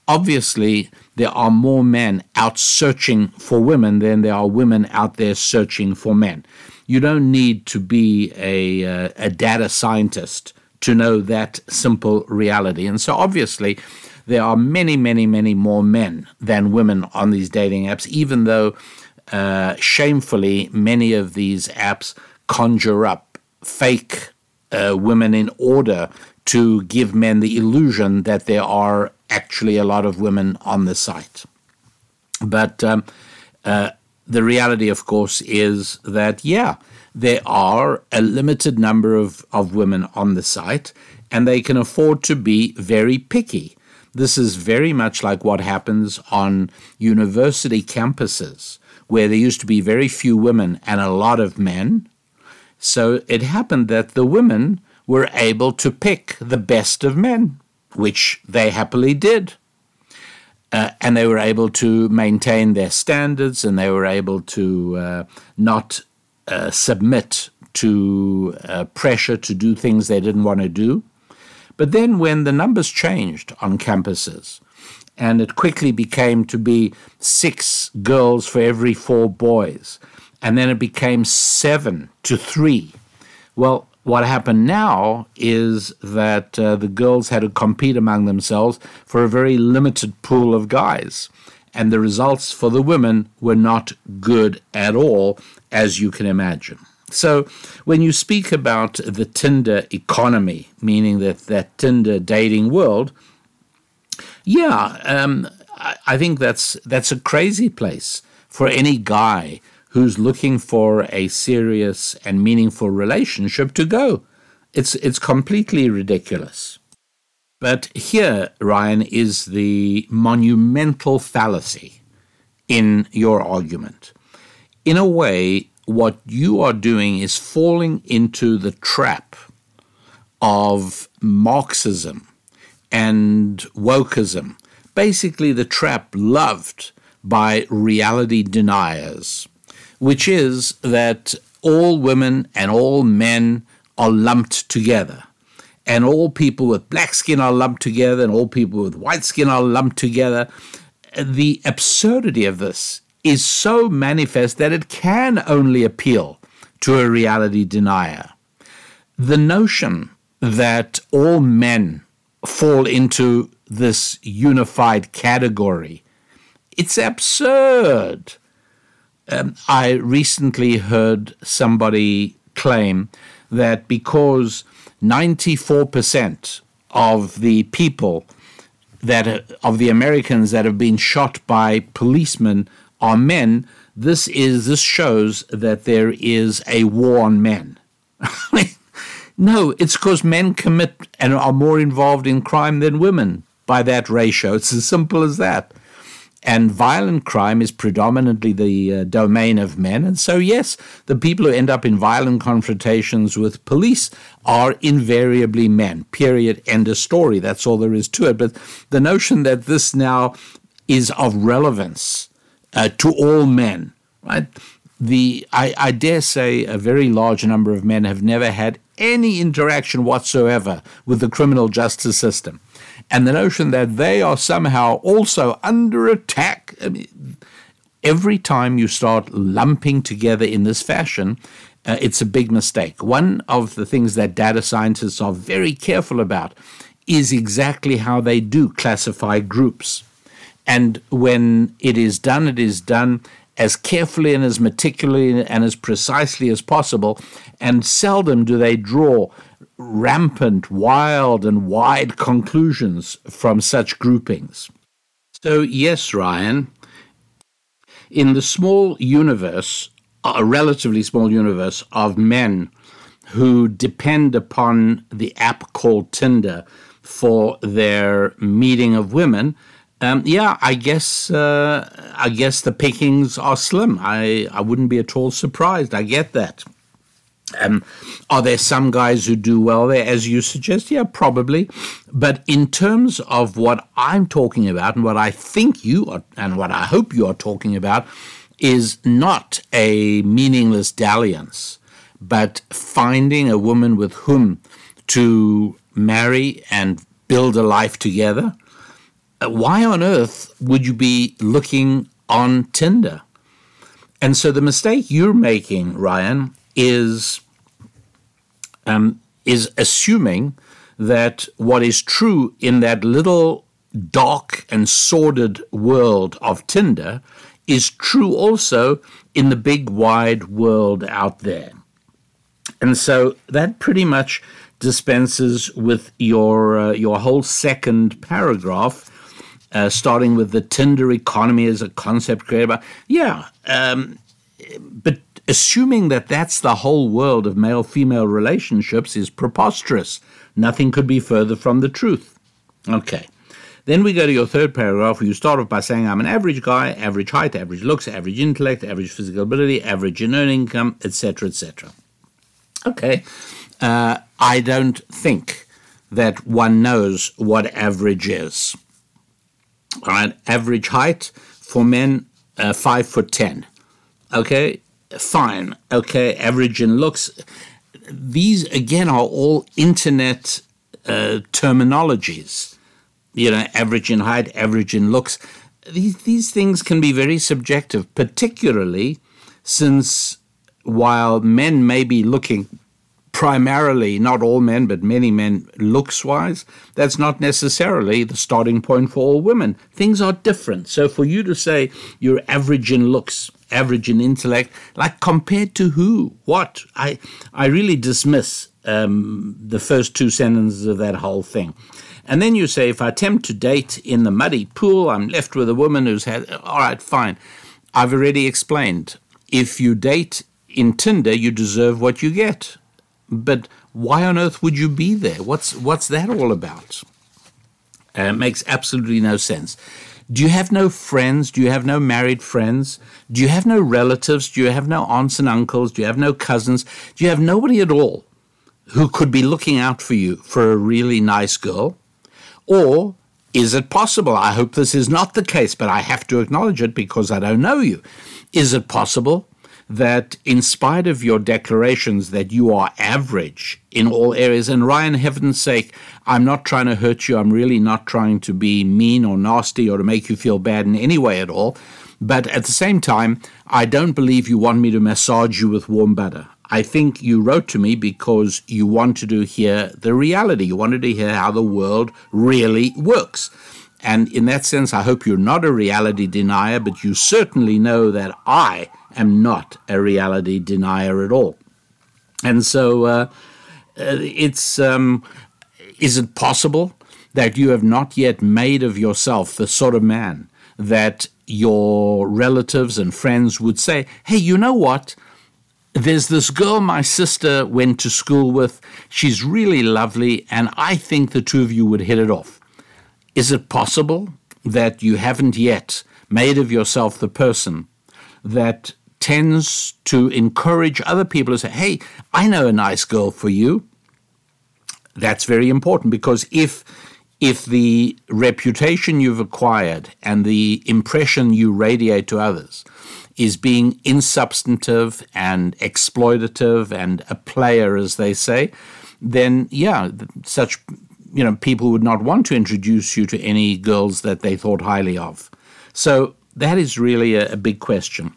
obviously there are more men out searching for women than there are women out there searching for men. You don't need to be a uh, a data scientist to know that simple reality. And so obviously there are many, many, many more men than women on these dating apps, even though uh, shamefully many of these apps conjure up fake uh, women in order to give men the illusion that there are actually a lot of women on the site. But um, uh, the reality, of course, is that, yeah, there are a limited number of, of women on the site, and they can afford to be very picky. This is very much like what happens on university campuses, where there used to be very few women and a lot of men. So it happened that the women were able to pick the best of men, which they happily did. Uh, and they were able to maintain their standards and they were able to uh, not uh, submit to uh, pressure to do things they didn't want to do. But then, when the numbers changed on campuses, and it quickly became to be six girls for every four boys, and then it became seven to three. Well, what happened now is that uh, the girls had to compete among themselves for a very limited pool of guys. And the results for the women were not good at all, as you can imagine. So, when you speak about the Tinder economy, meaning that that Tinder dating world, yeah, um, I, I think that's that's a crazy place for any guy who's looking for a serious and meaningful relationship to go. It's it's completely ridiculous. But here, Ryan, is the monumental fallacy in your argument. In a way, what you are doing is falling into the trap of Marxism and wokeism, basically, the trap loved by reality deniers, which is that all women and all men are lumped together. And all people with black skin are lumped together, and all people with white skin are lumped together. The absurdity of this is so manifest that it can only appeal to a reality denier. The notion that all men fall into this unified category, it's absurd. Um, I recently heard somebody claim that because 94% of the people that of the Americans that have been shot by policemen are men, this is this shows that there is a war on men. no, it's because men commit and are more involved in crime than women by that ratio. It's as simple as that. And violent crime is predominantly the uh, domain of men. And so, yes, the people who end up in violent confrontations with police are invariably men, period. End of story. That's all there is to it. But the notion that this now is of relevance uh, to all men, right? The I, I dare say a very large number of men have never had any interaction whatsoever with the criminal justice system. And the notion that they are somehow also under attack. I mean, every time you start lumping together in this fashion, uh, it's a big mistake. One of the things that data scientists are very careful about is exactly how they do classify groups. And when it is done, it is done as carefully and as meticulously and as precisely as possible. And seldom do they draw rampant, wild, and wide conclusions from such groupings. So, yes, Ryan, in the small universe, a relatively small universe of men who depend upon the app called Tinder for their meeting of women, um, yeah, I guess uh, I guess the pickings are slim. I, I wouldn't be at all surprised. I get that. Um, are there some guys who do well there, as you suggest? Yeah, probably. But in terms of what I'm talking about and what I think you are, and what I hope you are talking about, is not a meaningless dalliance, but finding a woman with whom to marry and build a life together why on earth would you be looking on Tinder? And so the mistake you're making, Ryan, is um, is assuming that what is true in that little dark and sordid world of Tinder is true also in the big wide world out there. And so that pretty much dispenses with your uh, your whole second paragraph uh, starting with the Tinder economy as a concept created by. Yeah, um, but assuming that that's the whole world of male female relationships is preposterous. Nothing could be further from the truth. Okay. Then we go to your third paragraph where you start off by saying, I'm an average guy, average height, average looks, average intellect, average physical ability, average in earning income, etc., etc. Okay. Uh, I don't think that one knows what average is. All right. Average height for men, uh, five foot ten. Okay. Fine. Okay. Average in looks. These, again, are all internet uh, terminologies you know, average in height, average in looks. These, these things can be very subjective, particularly since while men may be looking primarily, not all men, but many men looks wise, that's not necessarily the starting point for all women. Things are different. So for you to say you're average in looks, average in intellect, like compared to who? What? I, I really dismiss um, the first two sentences of that whole thing. And then you say, if I attempt to date in the muddy pool, I'm left with a woman who's had, all right, fine. I've already explained. If you date in Tinder, you deserve what you get. But why on earth would you be there? What's, what's that all about? Uh, it makes absolutely no sense. Do you have no friends? Do you have no married friends? Do you have no relatives? Do you have no aunts and uncles? Do you have no cousins? Do you have nobody at all who could be looking out for you for a really nice girl? Or is it possible? I hope this is not the case, but I have to acknowledge it because I don't know you. Is it possible that, in spite of your declarations that you are average in all areas, and Ryan, heaven's sake, I'm not trying to hurt you, I'm really not trying to be mean or nasty or to make you feel bad in any way at all. But at the same time, I don't believe you want me to massage you with warm butter. I think you wrote to me because you wanted to hear the reality. You wanted to hear how the world really works. And in that sense, I hope you're not a reality denier, but you certainly know that I am not a reality denier at all. And so uh, uh it's um, is it possible that you have not yet made of yourself the sort of man that your relatives and friends would say, hey, you know what? there's this girl my sister went to school with. She's really lovely, and I think the two of you would hit it off. Is it possible that you haven't yet made of yourself the person that tends to encourage other people to say, Hey, I know a nice girl for you? That's very important because if if the reputation you've acquired and the impression you radiate to others is being insubstantive and exploitative and a player, as they say, then yeah, such you know people would not want to introduce you to any girls that they thought highly of. So that is really a, a big question.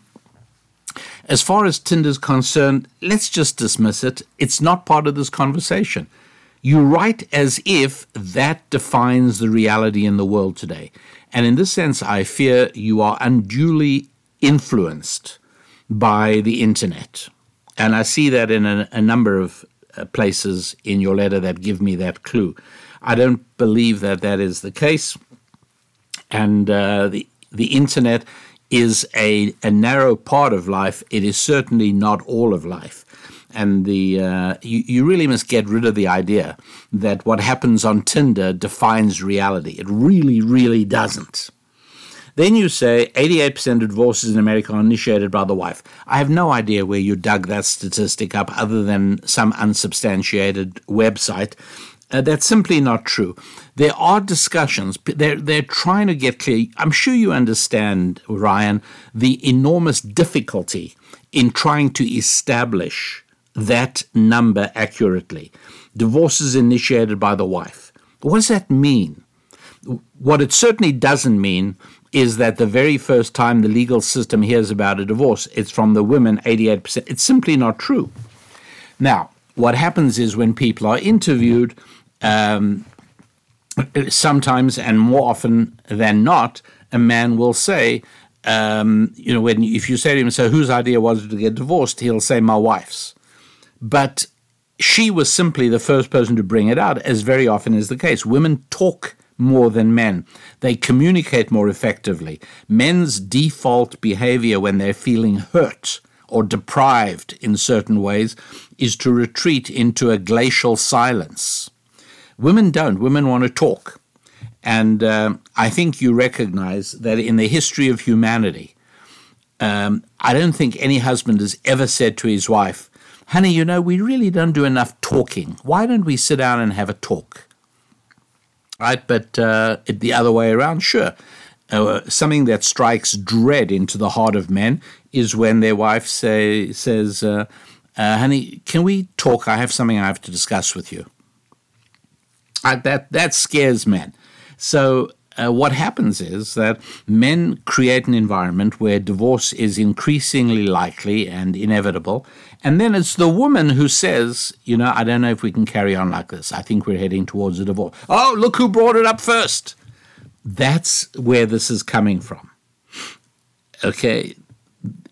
As far as Tinder's concerned, let's just dismiss it. It's not part of this conversation. You write as if that defines the reality in the world today. And in this sense, I fear you are unduly influenced by the internet. And I see that in a, a number of uh, places in your letter that give me that clue. I don't believe that that is the case. And uh, the, the internet is a, a narrow part of life. It is certainly not all of life. And the uh, you, you really must get rid of the idea that what happens on Tinder defines reality. It really, really doesn't. Then you say 88% of divorces in America are initiated by the wife. I have no idea where you dug that statistic up other than some unsubstantiated website. Uh, that's simply not true. There are discussions. They're, they're trying to get clear. I'm sure you understand, Ryan, the enormous difficulty in trying to establish that number accurately. Divorces initiated by the wife. What does that mean? What it certainly doesn't mean is that the very first time the legal system hears about a divorce, it's from the women, 88%. It's simply not true. Now, what happens is when people are interviewed, um, sometimes and more often than not, a man will say, um, you know, when if you say to him, "So whose idea was it to get divorced?" He'll say, "My wife's," but she was simply the first person to bring it out, as very often is the case. Women talk more than men. They communicate more effectively. Men's default behavior when they're feeling hurt or deprived in certain ways is to retreat into a glacial silence. Women don't. Women want to talk. And um, I think you recognize that in the history of humanity, um, I don't think any husband has ever said to his wife, Honey, you know, we really don't do enough talking. Why don't we sit down and have a talk? Right? But uh, the other way around, sure. Uh, something that strikes dread into the heart of men is when their wife say, says, uh, uh Honey, can we talk? I have something I have to discuss with you. That, that scares men. So uh, what happens is that men create an environment where divorce is increasingly likely and inevitable. And then it's the woman who says, you know, I don't know if we can carry on like this. I think we're heading towards a divorce. Oh, look who brought it up first. That's where this is coming from. Okay.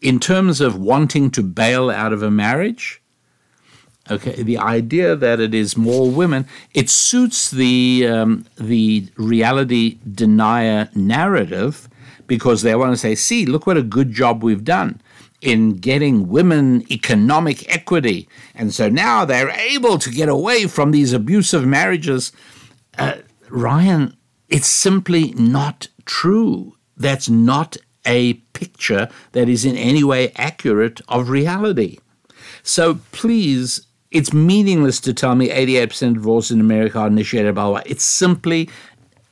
In terms of wanting to bail out of a marriage, Okay, the idea that it is more women, it suits the um, the reality denier narrative because they want to say, "See, look what a good job we've done in getting women economic equity, and so now they're able to get away from these abusive marriages." Uh, Ryan, it's simply not true. That's not a picture that is in any way accurate of reality. So please it's meaningless to tell me 88% of divorces in America are initiated by white. It's simply,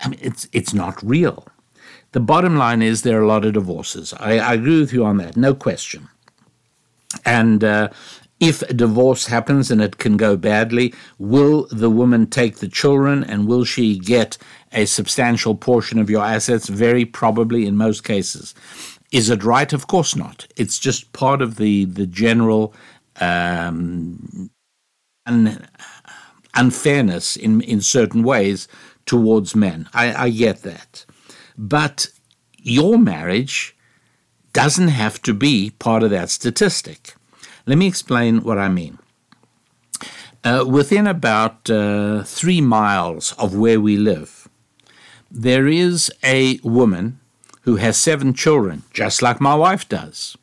I mean, it's, it's not real. The bottom line is there are a lot of divorces. I, I agree with you on that, no question. And uh, if a divorce happens and it can go badly, will the woman take the children and will she get a substantial portion of your assets? Very probably in most cases. Is it right? Of course not. It's just part of the, the general um, un, unfairness in, in certain ways towards men. I, I get that. But your marriage doesn't have to be part of that statistic. Let me explain what I mean. Uh, within about uh, three miles of where we live, there is a woman who has seven children, just like my wife does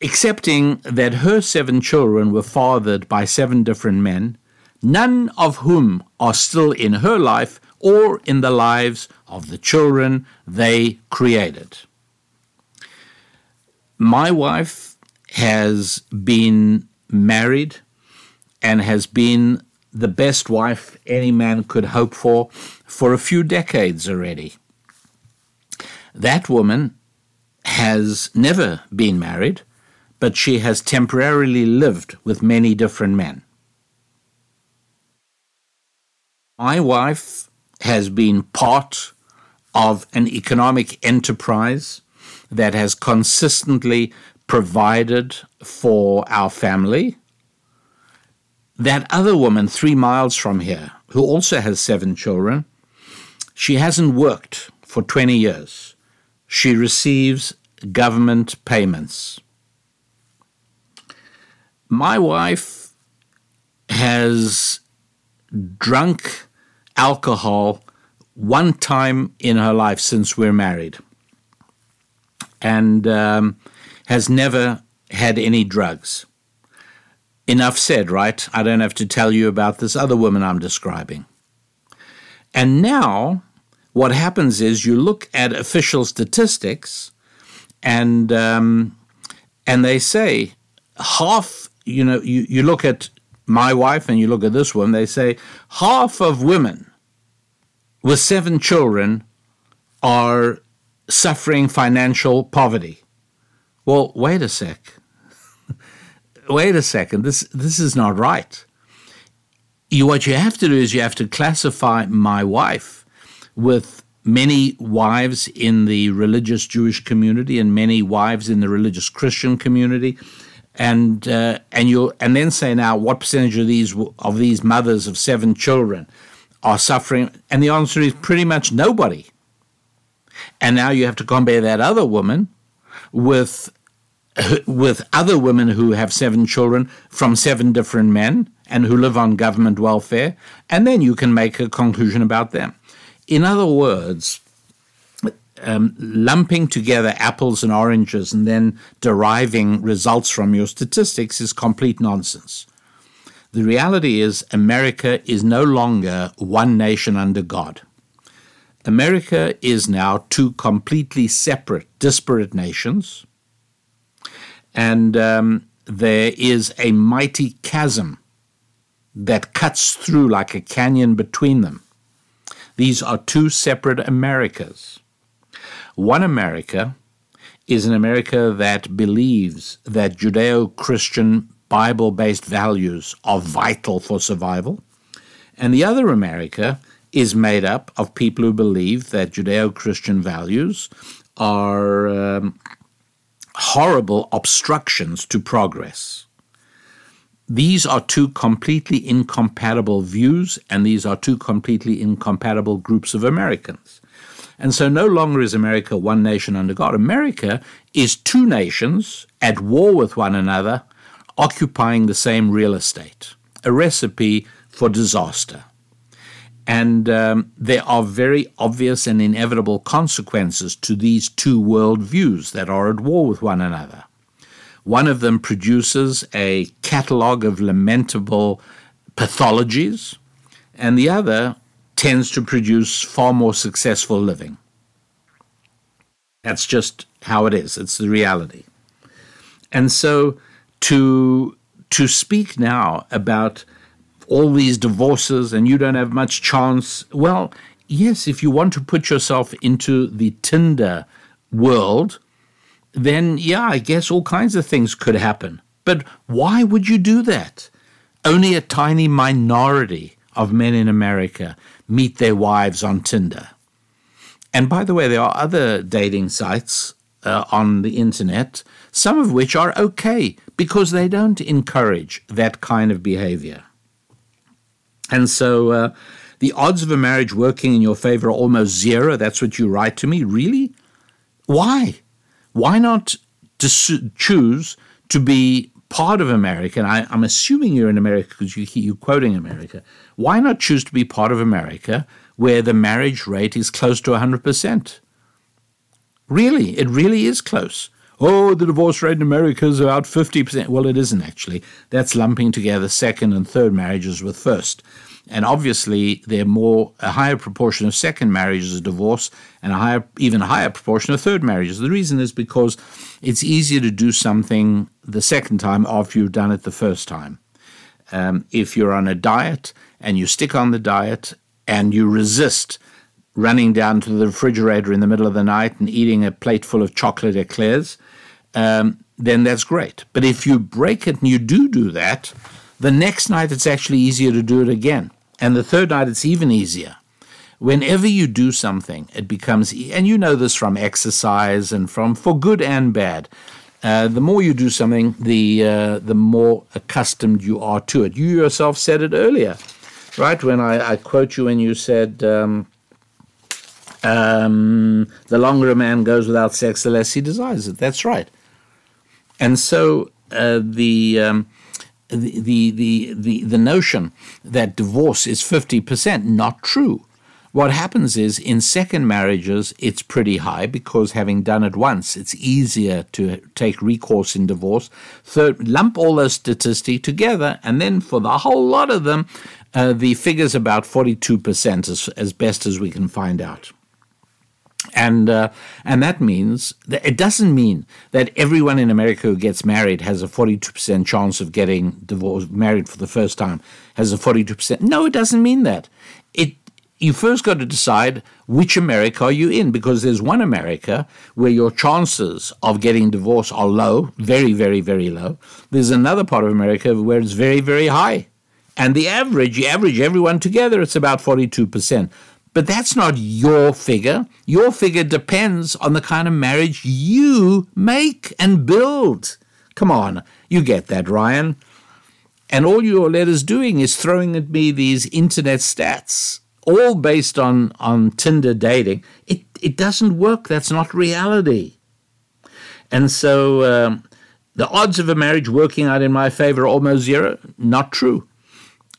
accepting that her seven children were fathered by seven different men, none of whom are still in her life or in the lives of the children they created. My wife has been married and has been the best wife any man could hope for for a few decades already. That woman has never been married but she has temporarily lived with many different men. My wife has been part of an economic enterprise that has consistently provided for our family. That other woman, three miles from here, who also has seven children, she hasn't worked for 20 years. She receives government payments. My wife has drunk alcohol one time in her life since we're married and um, has never had any drugs. Enough said, right? I don't have to tell you about this other woman I'm describing. And now, what happens is you look at official statistics, and um, and they say half you know, you, you look at my wife and you look at this one, they say half of women with seven children are suffering financial poverty. Well, wait a sec. wait a second. This this is not right. You, what you have to do is you have to classify my wife with many wives in the religious Jewish community and many wives in the religious Christian community and uh, and you and then say now what percentage of these of these mothers of seven children are suffering? And the answer is pretty much nobody. And now you have to compare that other woman with with other women who have seven children from seven different men and who live on government welfare and then you can make a conclusion about them. In other words um, lumping together apples and oranges and then deriving results from your statistics is complete nonsense. The reality is, America is no longer one nation under God. America is now two completely separate, disparate nations, and um, there is a mighty chasm that cuts through like a canyon between them. These are two separate Americas. One America is an America that believes that Judeo Christian Bible based values are vital for survival, and the other America is made up of people who believe that Judeo Christian values are um, horrible obstructions to progress. These are two completely incompatible views, and these are two completely incompatible groups of Americans. And so no longer is America one nation under God. America is two nations at war with one another, occupying the same real estate, a recipe for disaster. And um, there are very obvious and inevitable consequences to these two worldviews that are at war with one another. One of them produces a catalog of lamentable pathologies, and the other tends to produce far more successful living. That's just how it is, it's the reality. And so to, to speak now about all these divorces and you don't have much chance, well, yes, if you want to put yourself into the Tinder world, then yeah, I guess all kinds of things could happen. But why would you do that? Only a tiny minority of men in America meet their wives on Tinder. And by the way, there are other dating sites uh, on the internet, some of which are okay because they don't encourage that kind of behavior. And so uh, the odds of a marriage working in your favor are almost zero. That's what you write to me. Really? Why? Why not dis- choose to be part of America? And I, am assuming you're in America because you, you're quoting America. Why not choose to be part of America where the marriage rate is close to 100%? Really, it really is close. Oh, the divorce rate in America is about 50%. Well, it isn't actually. That's lumping together second and third marriages with first. And obviously, there are more a higher proportion of second marriages are divorce, and a higher, even higher proportion of third marriages. The reason is because it's easier to do something the second time after you've done it the first time. Um, if you're on a diet and you stick on the diet and you resist running down to the refrigerator in the middle of the night and eating a plate full of chocolate eclairs, um, then that's great. But if you break it and you do do that, the next night it's actually easier to do it again. And the third night, it's even easier. Whenever you do something, it becomes, and you know this from exercise and from for good and bad. Uh, the more you do something, the uh, the more accustomed you are to it. You yourself said it earlier, right? When I, I quote you, and you said, um, um, "The longer a man goes without sex, the less he desires it." That's right. And so uh, the um, the, the, the, the, notion that divorce is 50% not true. What happens is in second marriages, it's pretty high because having done it once, it's easier to take recourse in divorce. Third, lump all those statistics together, and then for the whole lot of them, uh, the figure's about 42% as, as best as we can find out. And uh, and that means that it doesn't mean that everyone in America who gets married has a 42% chance of getting divorced married for the first time has a 42% no it doesn't mean that you first got to decide which America are you in because there's one America where your chances of getting divorced are low very very very low there's another part of America where it's very very high and the average you average everyone together it's about 42% but that's not your figure. Your figure depends on the kind of marriage you make and build. Come on, you get that, Ryan. And all your letter's doing is throwing at me these internet stats, all based on, on Tinder dating. It, it doesn't work. That's not reality. And so um, the odds of a marriage working out in my favor are almost zero. Not true.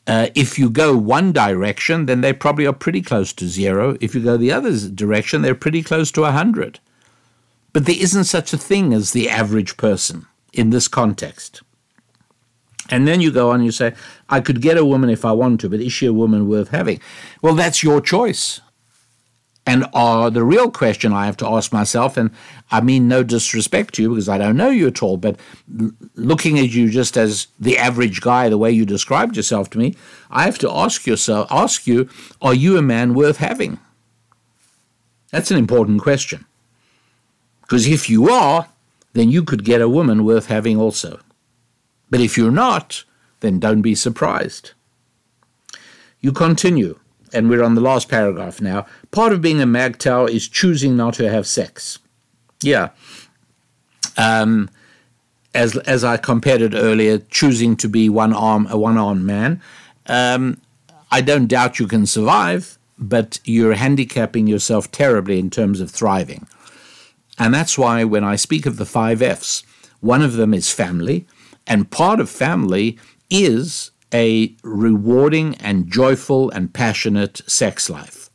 Uh, if you go one direction, then they probably are pretty close to zero. If you go the other direction, they're pretty close to 100. But there isn't such a thing as the average person in this context. And then you go on and you say, I could get a woman if I want to, but is she a woman worth having? Well, that's your choice. And uh, the real question I have to ask myself, and I mean no disrespect to you because I don't know you at all, but looking at you just as the average guy, the way you described yourself to me, I have to ask yourself, ask you, are you a man worth having? That's an important question. Because if you are, then you could get a woman worth having also. But if you're not, then don't be surprised. You continue, and we're on the last paragraph now. Part of being a MGTOW is choosing not to have sex. Yeah. Um, as as I compared it earlier, choosing to be one arm a one armed man. Um, I don't doubt you can survive, but you're handicapping yourself terribly in terms of thriving. And that's why when I speak of the five F's, one of them is family, and part of family is a rewarding and joyful and passionate sex life.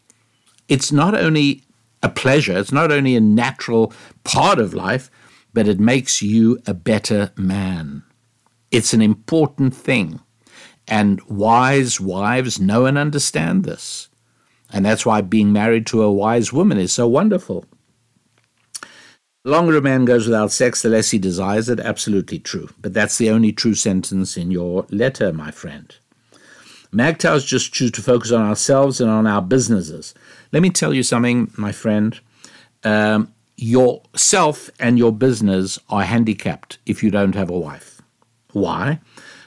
It's not only a pleasure, it's not only a natural part of life, but it makes you a better man. It's an important thing. And wise wives know and understand this. And that's why being married to a wise woman is so wonderful. The longer a man goes without sex, the less he desires it. Absolutely true. But that's the only true sentence in your letter, my friend. MGTOWs just choose to focus on ourselves and on our businesses. Let me tell you something, my friend. Um, yourself and your business are handicapped if you don't have a wife. Why?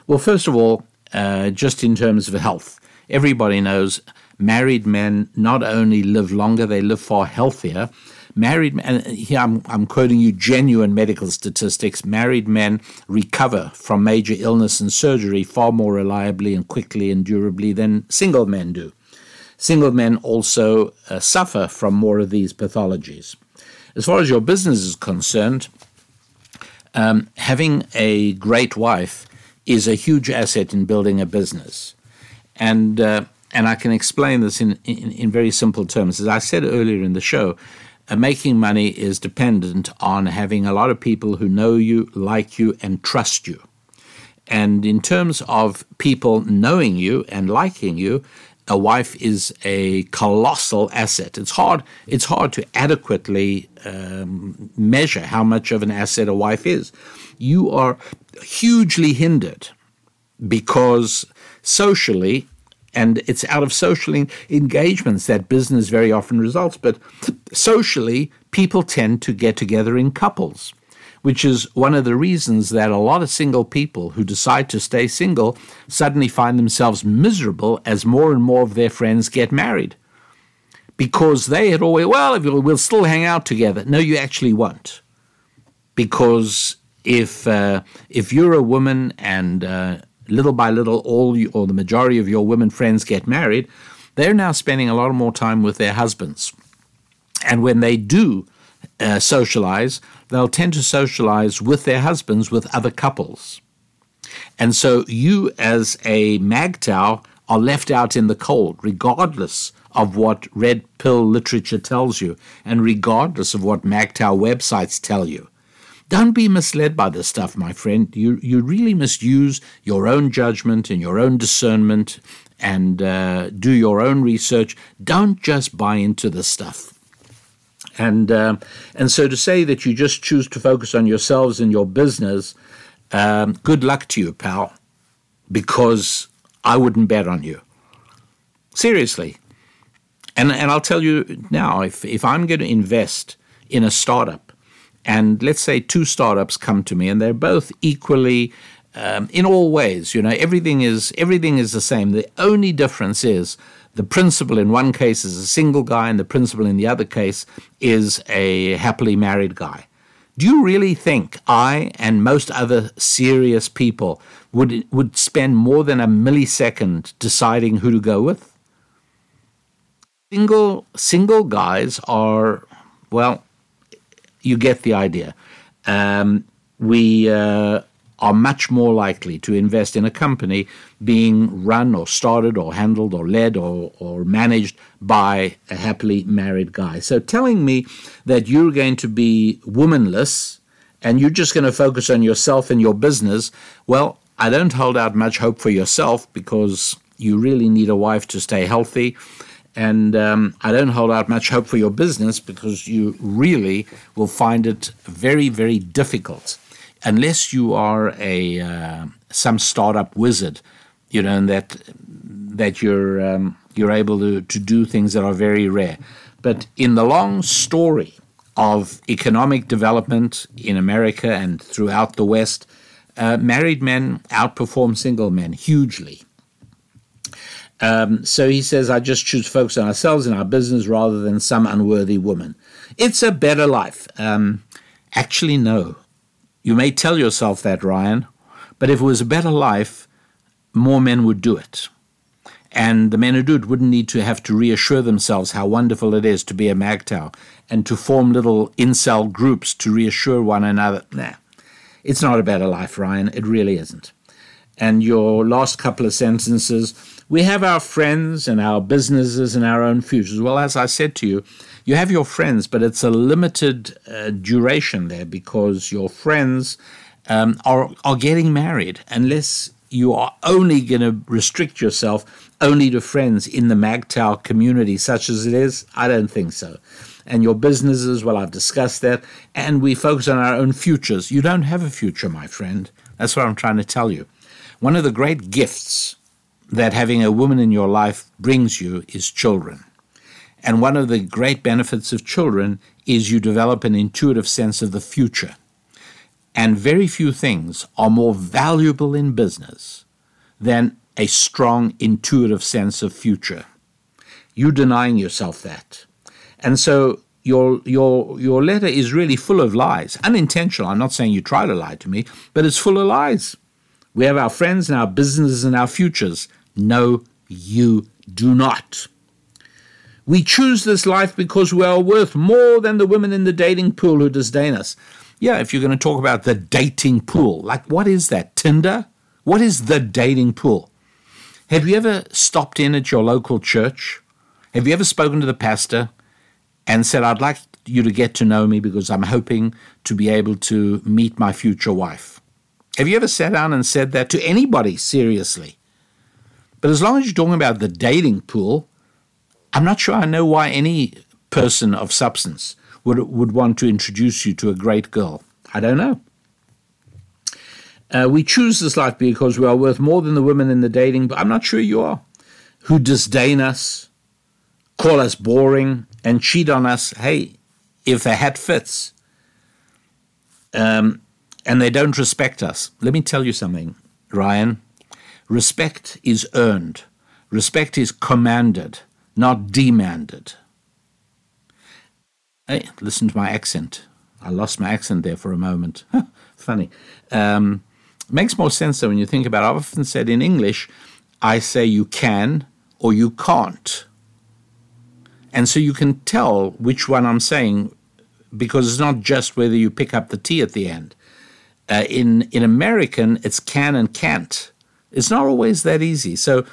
Well, first of all, uh, just in terms of health, everybody knows married men not only live longer, they live far healthier. Married men, here I'm, I'm quoting you genuine medical statistics. Married men recover from major illness and surgery far more reliably and quickly and durably than single men do. Single men also uh, suffer from more of these pathologies. As far as your business is concerned, um, having a great wife is a huge asset in building a business. And uh, and I can explain this in, in, in, very simple terms. As I said earlier in the show, making money is dependent on having a lot of people who know you, like you, and trust you. And in terms of people knowing you and liking you, a wife is a colossal asset. It's hard. It's hard to adequately um, measure how much of an asset a wife is. You are hugely hindered because socially and it's out of social engagements that business very often results. But socially, people tend to get together in couples, which is one of the reasons that a lot of single people who decide to stay single suddenly find themselves miserable as more and more of their friends get married. Because they had always, well, we'll still hang out together. No, you actually won't. Because if uh, if you're a woman and uh, little by little, all you, or the majority of your women friends get married, they're now spending a lot more time with their husbands. And when they do uh, socialize, they'll tend to socialize with their husbands with other couples. And so you, as a MGTOW, are left out in the cold, regardless of what red pill literature tells you, and regardless of what MGTOW websites tell you. Don't be misled by this stuff, my friend. You, you really must use your own judgment and your own discernment and uh, do your own research. Don't just buy into this stuff. And, uh, and so to say that you just choose to focus on yourselves and your business, um, good luck to you, pal, because I wouldn't bet on you. Seriously. And, and I'll tell you now if, if I'm going to invest in a startup, and let's say two startups come to me and they're both equally um, in all ways you know everything is everything is the same. The only difference is the principal in one case is a single guy and the principal in the other case is a happily married guy. Do you really think i and most other serious people would would spend more than a millisecond deciding who to go with? Single single guys are well you get the idea. Um, we uh, are much more likely to invest in a company being run or started or handled or led or, or managed by a happily married guy. So telling me that you're going to be womanless and you're just going to focus on yourself and your business, well, I don't hold out much hope for yourself because you really need a wife to stay healthy. And um, I don't hold out much hope for your business because you really will find it very, very difficult unless you are a uh, some startup wizard, you know, and that that you're um, you're able to, to do things that are very rare. But in the long story of economic development in America and throughout the West, uh, married men outperform single men hugely. Um, so he says, I just choose to focus on ourselves and our business rather than some unworthy woman. It's a better life. Um, actually, no. You may tell yourself that, Ryan, but if it was a better life, more men would do it. And the men who do it wouldn't need to have to reassure themselves how wonderful it is to be a MGTOW and to form little incel groups to reassure one another. Nah, it's not a better life, Ryan. It really isn't. And your last couple of sentences we have our friends and our businesses and our own futures. Well, as I said to you, you have your friends, but it's a limited uh, duration there because your friends um, are, are getting married unless you are only going to restrict yourself only to friends in the MGTOW community, such as it is? I don't think so. And your businesses, well, I've discussed that. And we focus on our own futures. You don't have a future, my friend. That's what I'm trying to tell you. One of the great gifts that having a woman in your life brings you is children. And one of the great benefits of children is you develop an intuitive sense of the future. And very few things are more valuable in business than a strong intuitive sense of future. You denying yourself that. And so your your your letter is really full of lies. Unintentional. I'm not saying you try to lie to me, but it's full of lies. We have our friends and our businesses and our futures. No, you do not. We choose this life because we are worth more than the women in the dating pool who disdain us. Yeah, if you're going to talk about the dating pool, like what is that? Tinder? What is the dating pool? Have you ever stopped in at your local church? Have you ever spoken to the pastor and said, I'd like you to get to know me because I'm hoping to be able to meet my future wife? Have you ever sat down and said that to anybody seriously? But as long as you're talking about the dating pool, I'm not sure I know why any person of substance would, would want to introduce you to a great girl. I don't know. Uh, we choose this life because we are worth more than the women in the dating, but I'm not sure you are, who disdain us, call us boring, and cheat on us. Hey, if the hat fits, um, and they don't respect us. Let me tell you something, Ryan. Respect is earned, respect is commanded, not demanded. Hey, listen to my accent. I lost my accent there for a moment. Funny. Um, makes more sense though when you think about it. I've often said in English, I say you can or you can't. And so you can tell which one I'm saying because it's not just whether you pick up the T at the end. Uh, in, in American, it's can and can't. It's not always that easy. So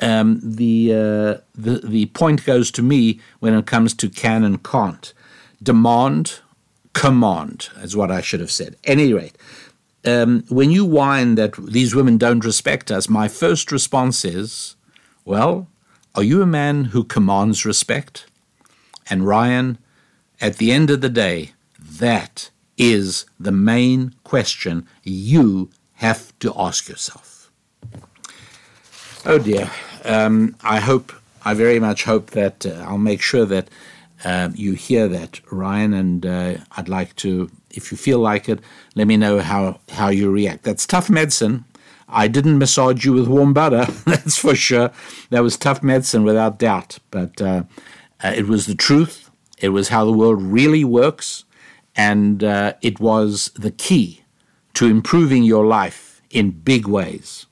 um, the, uh, the the point goes to me when it comes to can and can't. Demand, command is what I should have said. Any rate, um, when you whine that these women don't respect us, my first response is, well, are you a man who commands respect? And Ryan, at the end of the day, that is the main question you have to ask yourself. Oh dear. Um, I hope, I very much hope that uh, I'll make sure that uh, you hear that, Ryan, and uh, I'd like to, if you feel like it, let me know how, how you react. That's tough medicine. I didn't massage you with warm butter, that's for sure. That was tough medicine without doubt, but uh, uh, it was the truth. It was how the world really works, and it was the key to improving your life in big ways.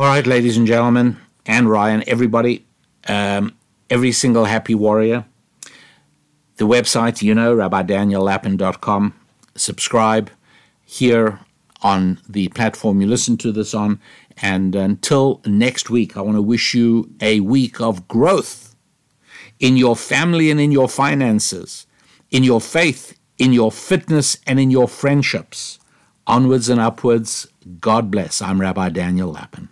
All right, ladies and gentlemen, and Ryan, everybody, um, every single happy warrior. The website, you know, rabbidaniellapin.com. Subscribe here on the platform you listen to this on. And until next week, I want to wish you a week of growth in your family and in your finances, in your faith, in your fitness, and in your friendships. onwards and upwards. God bless. I'm Rabbi Daniel Lapin.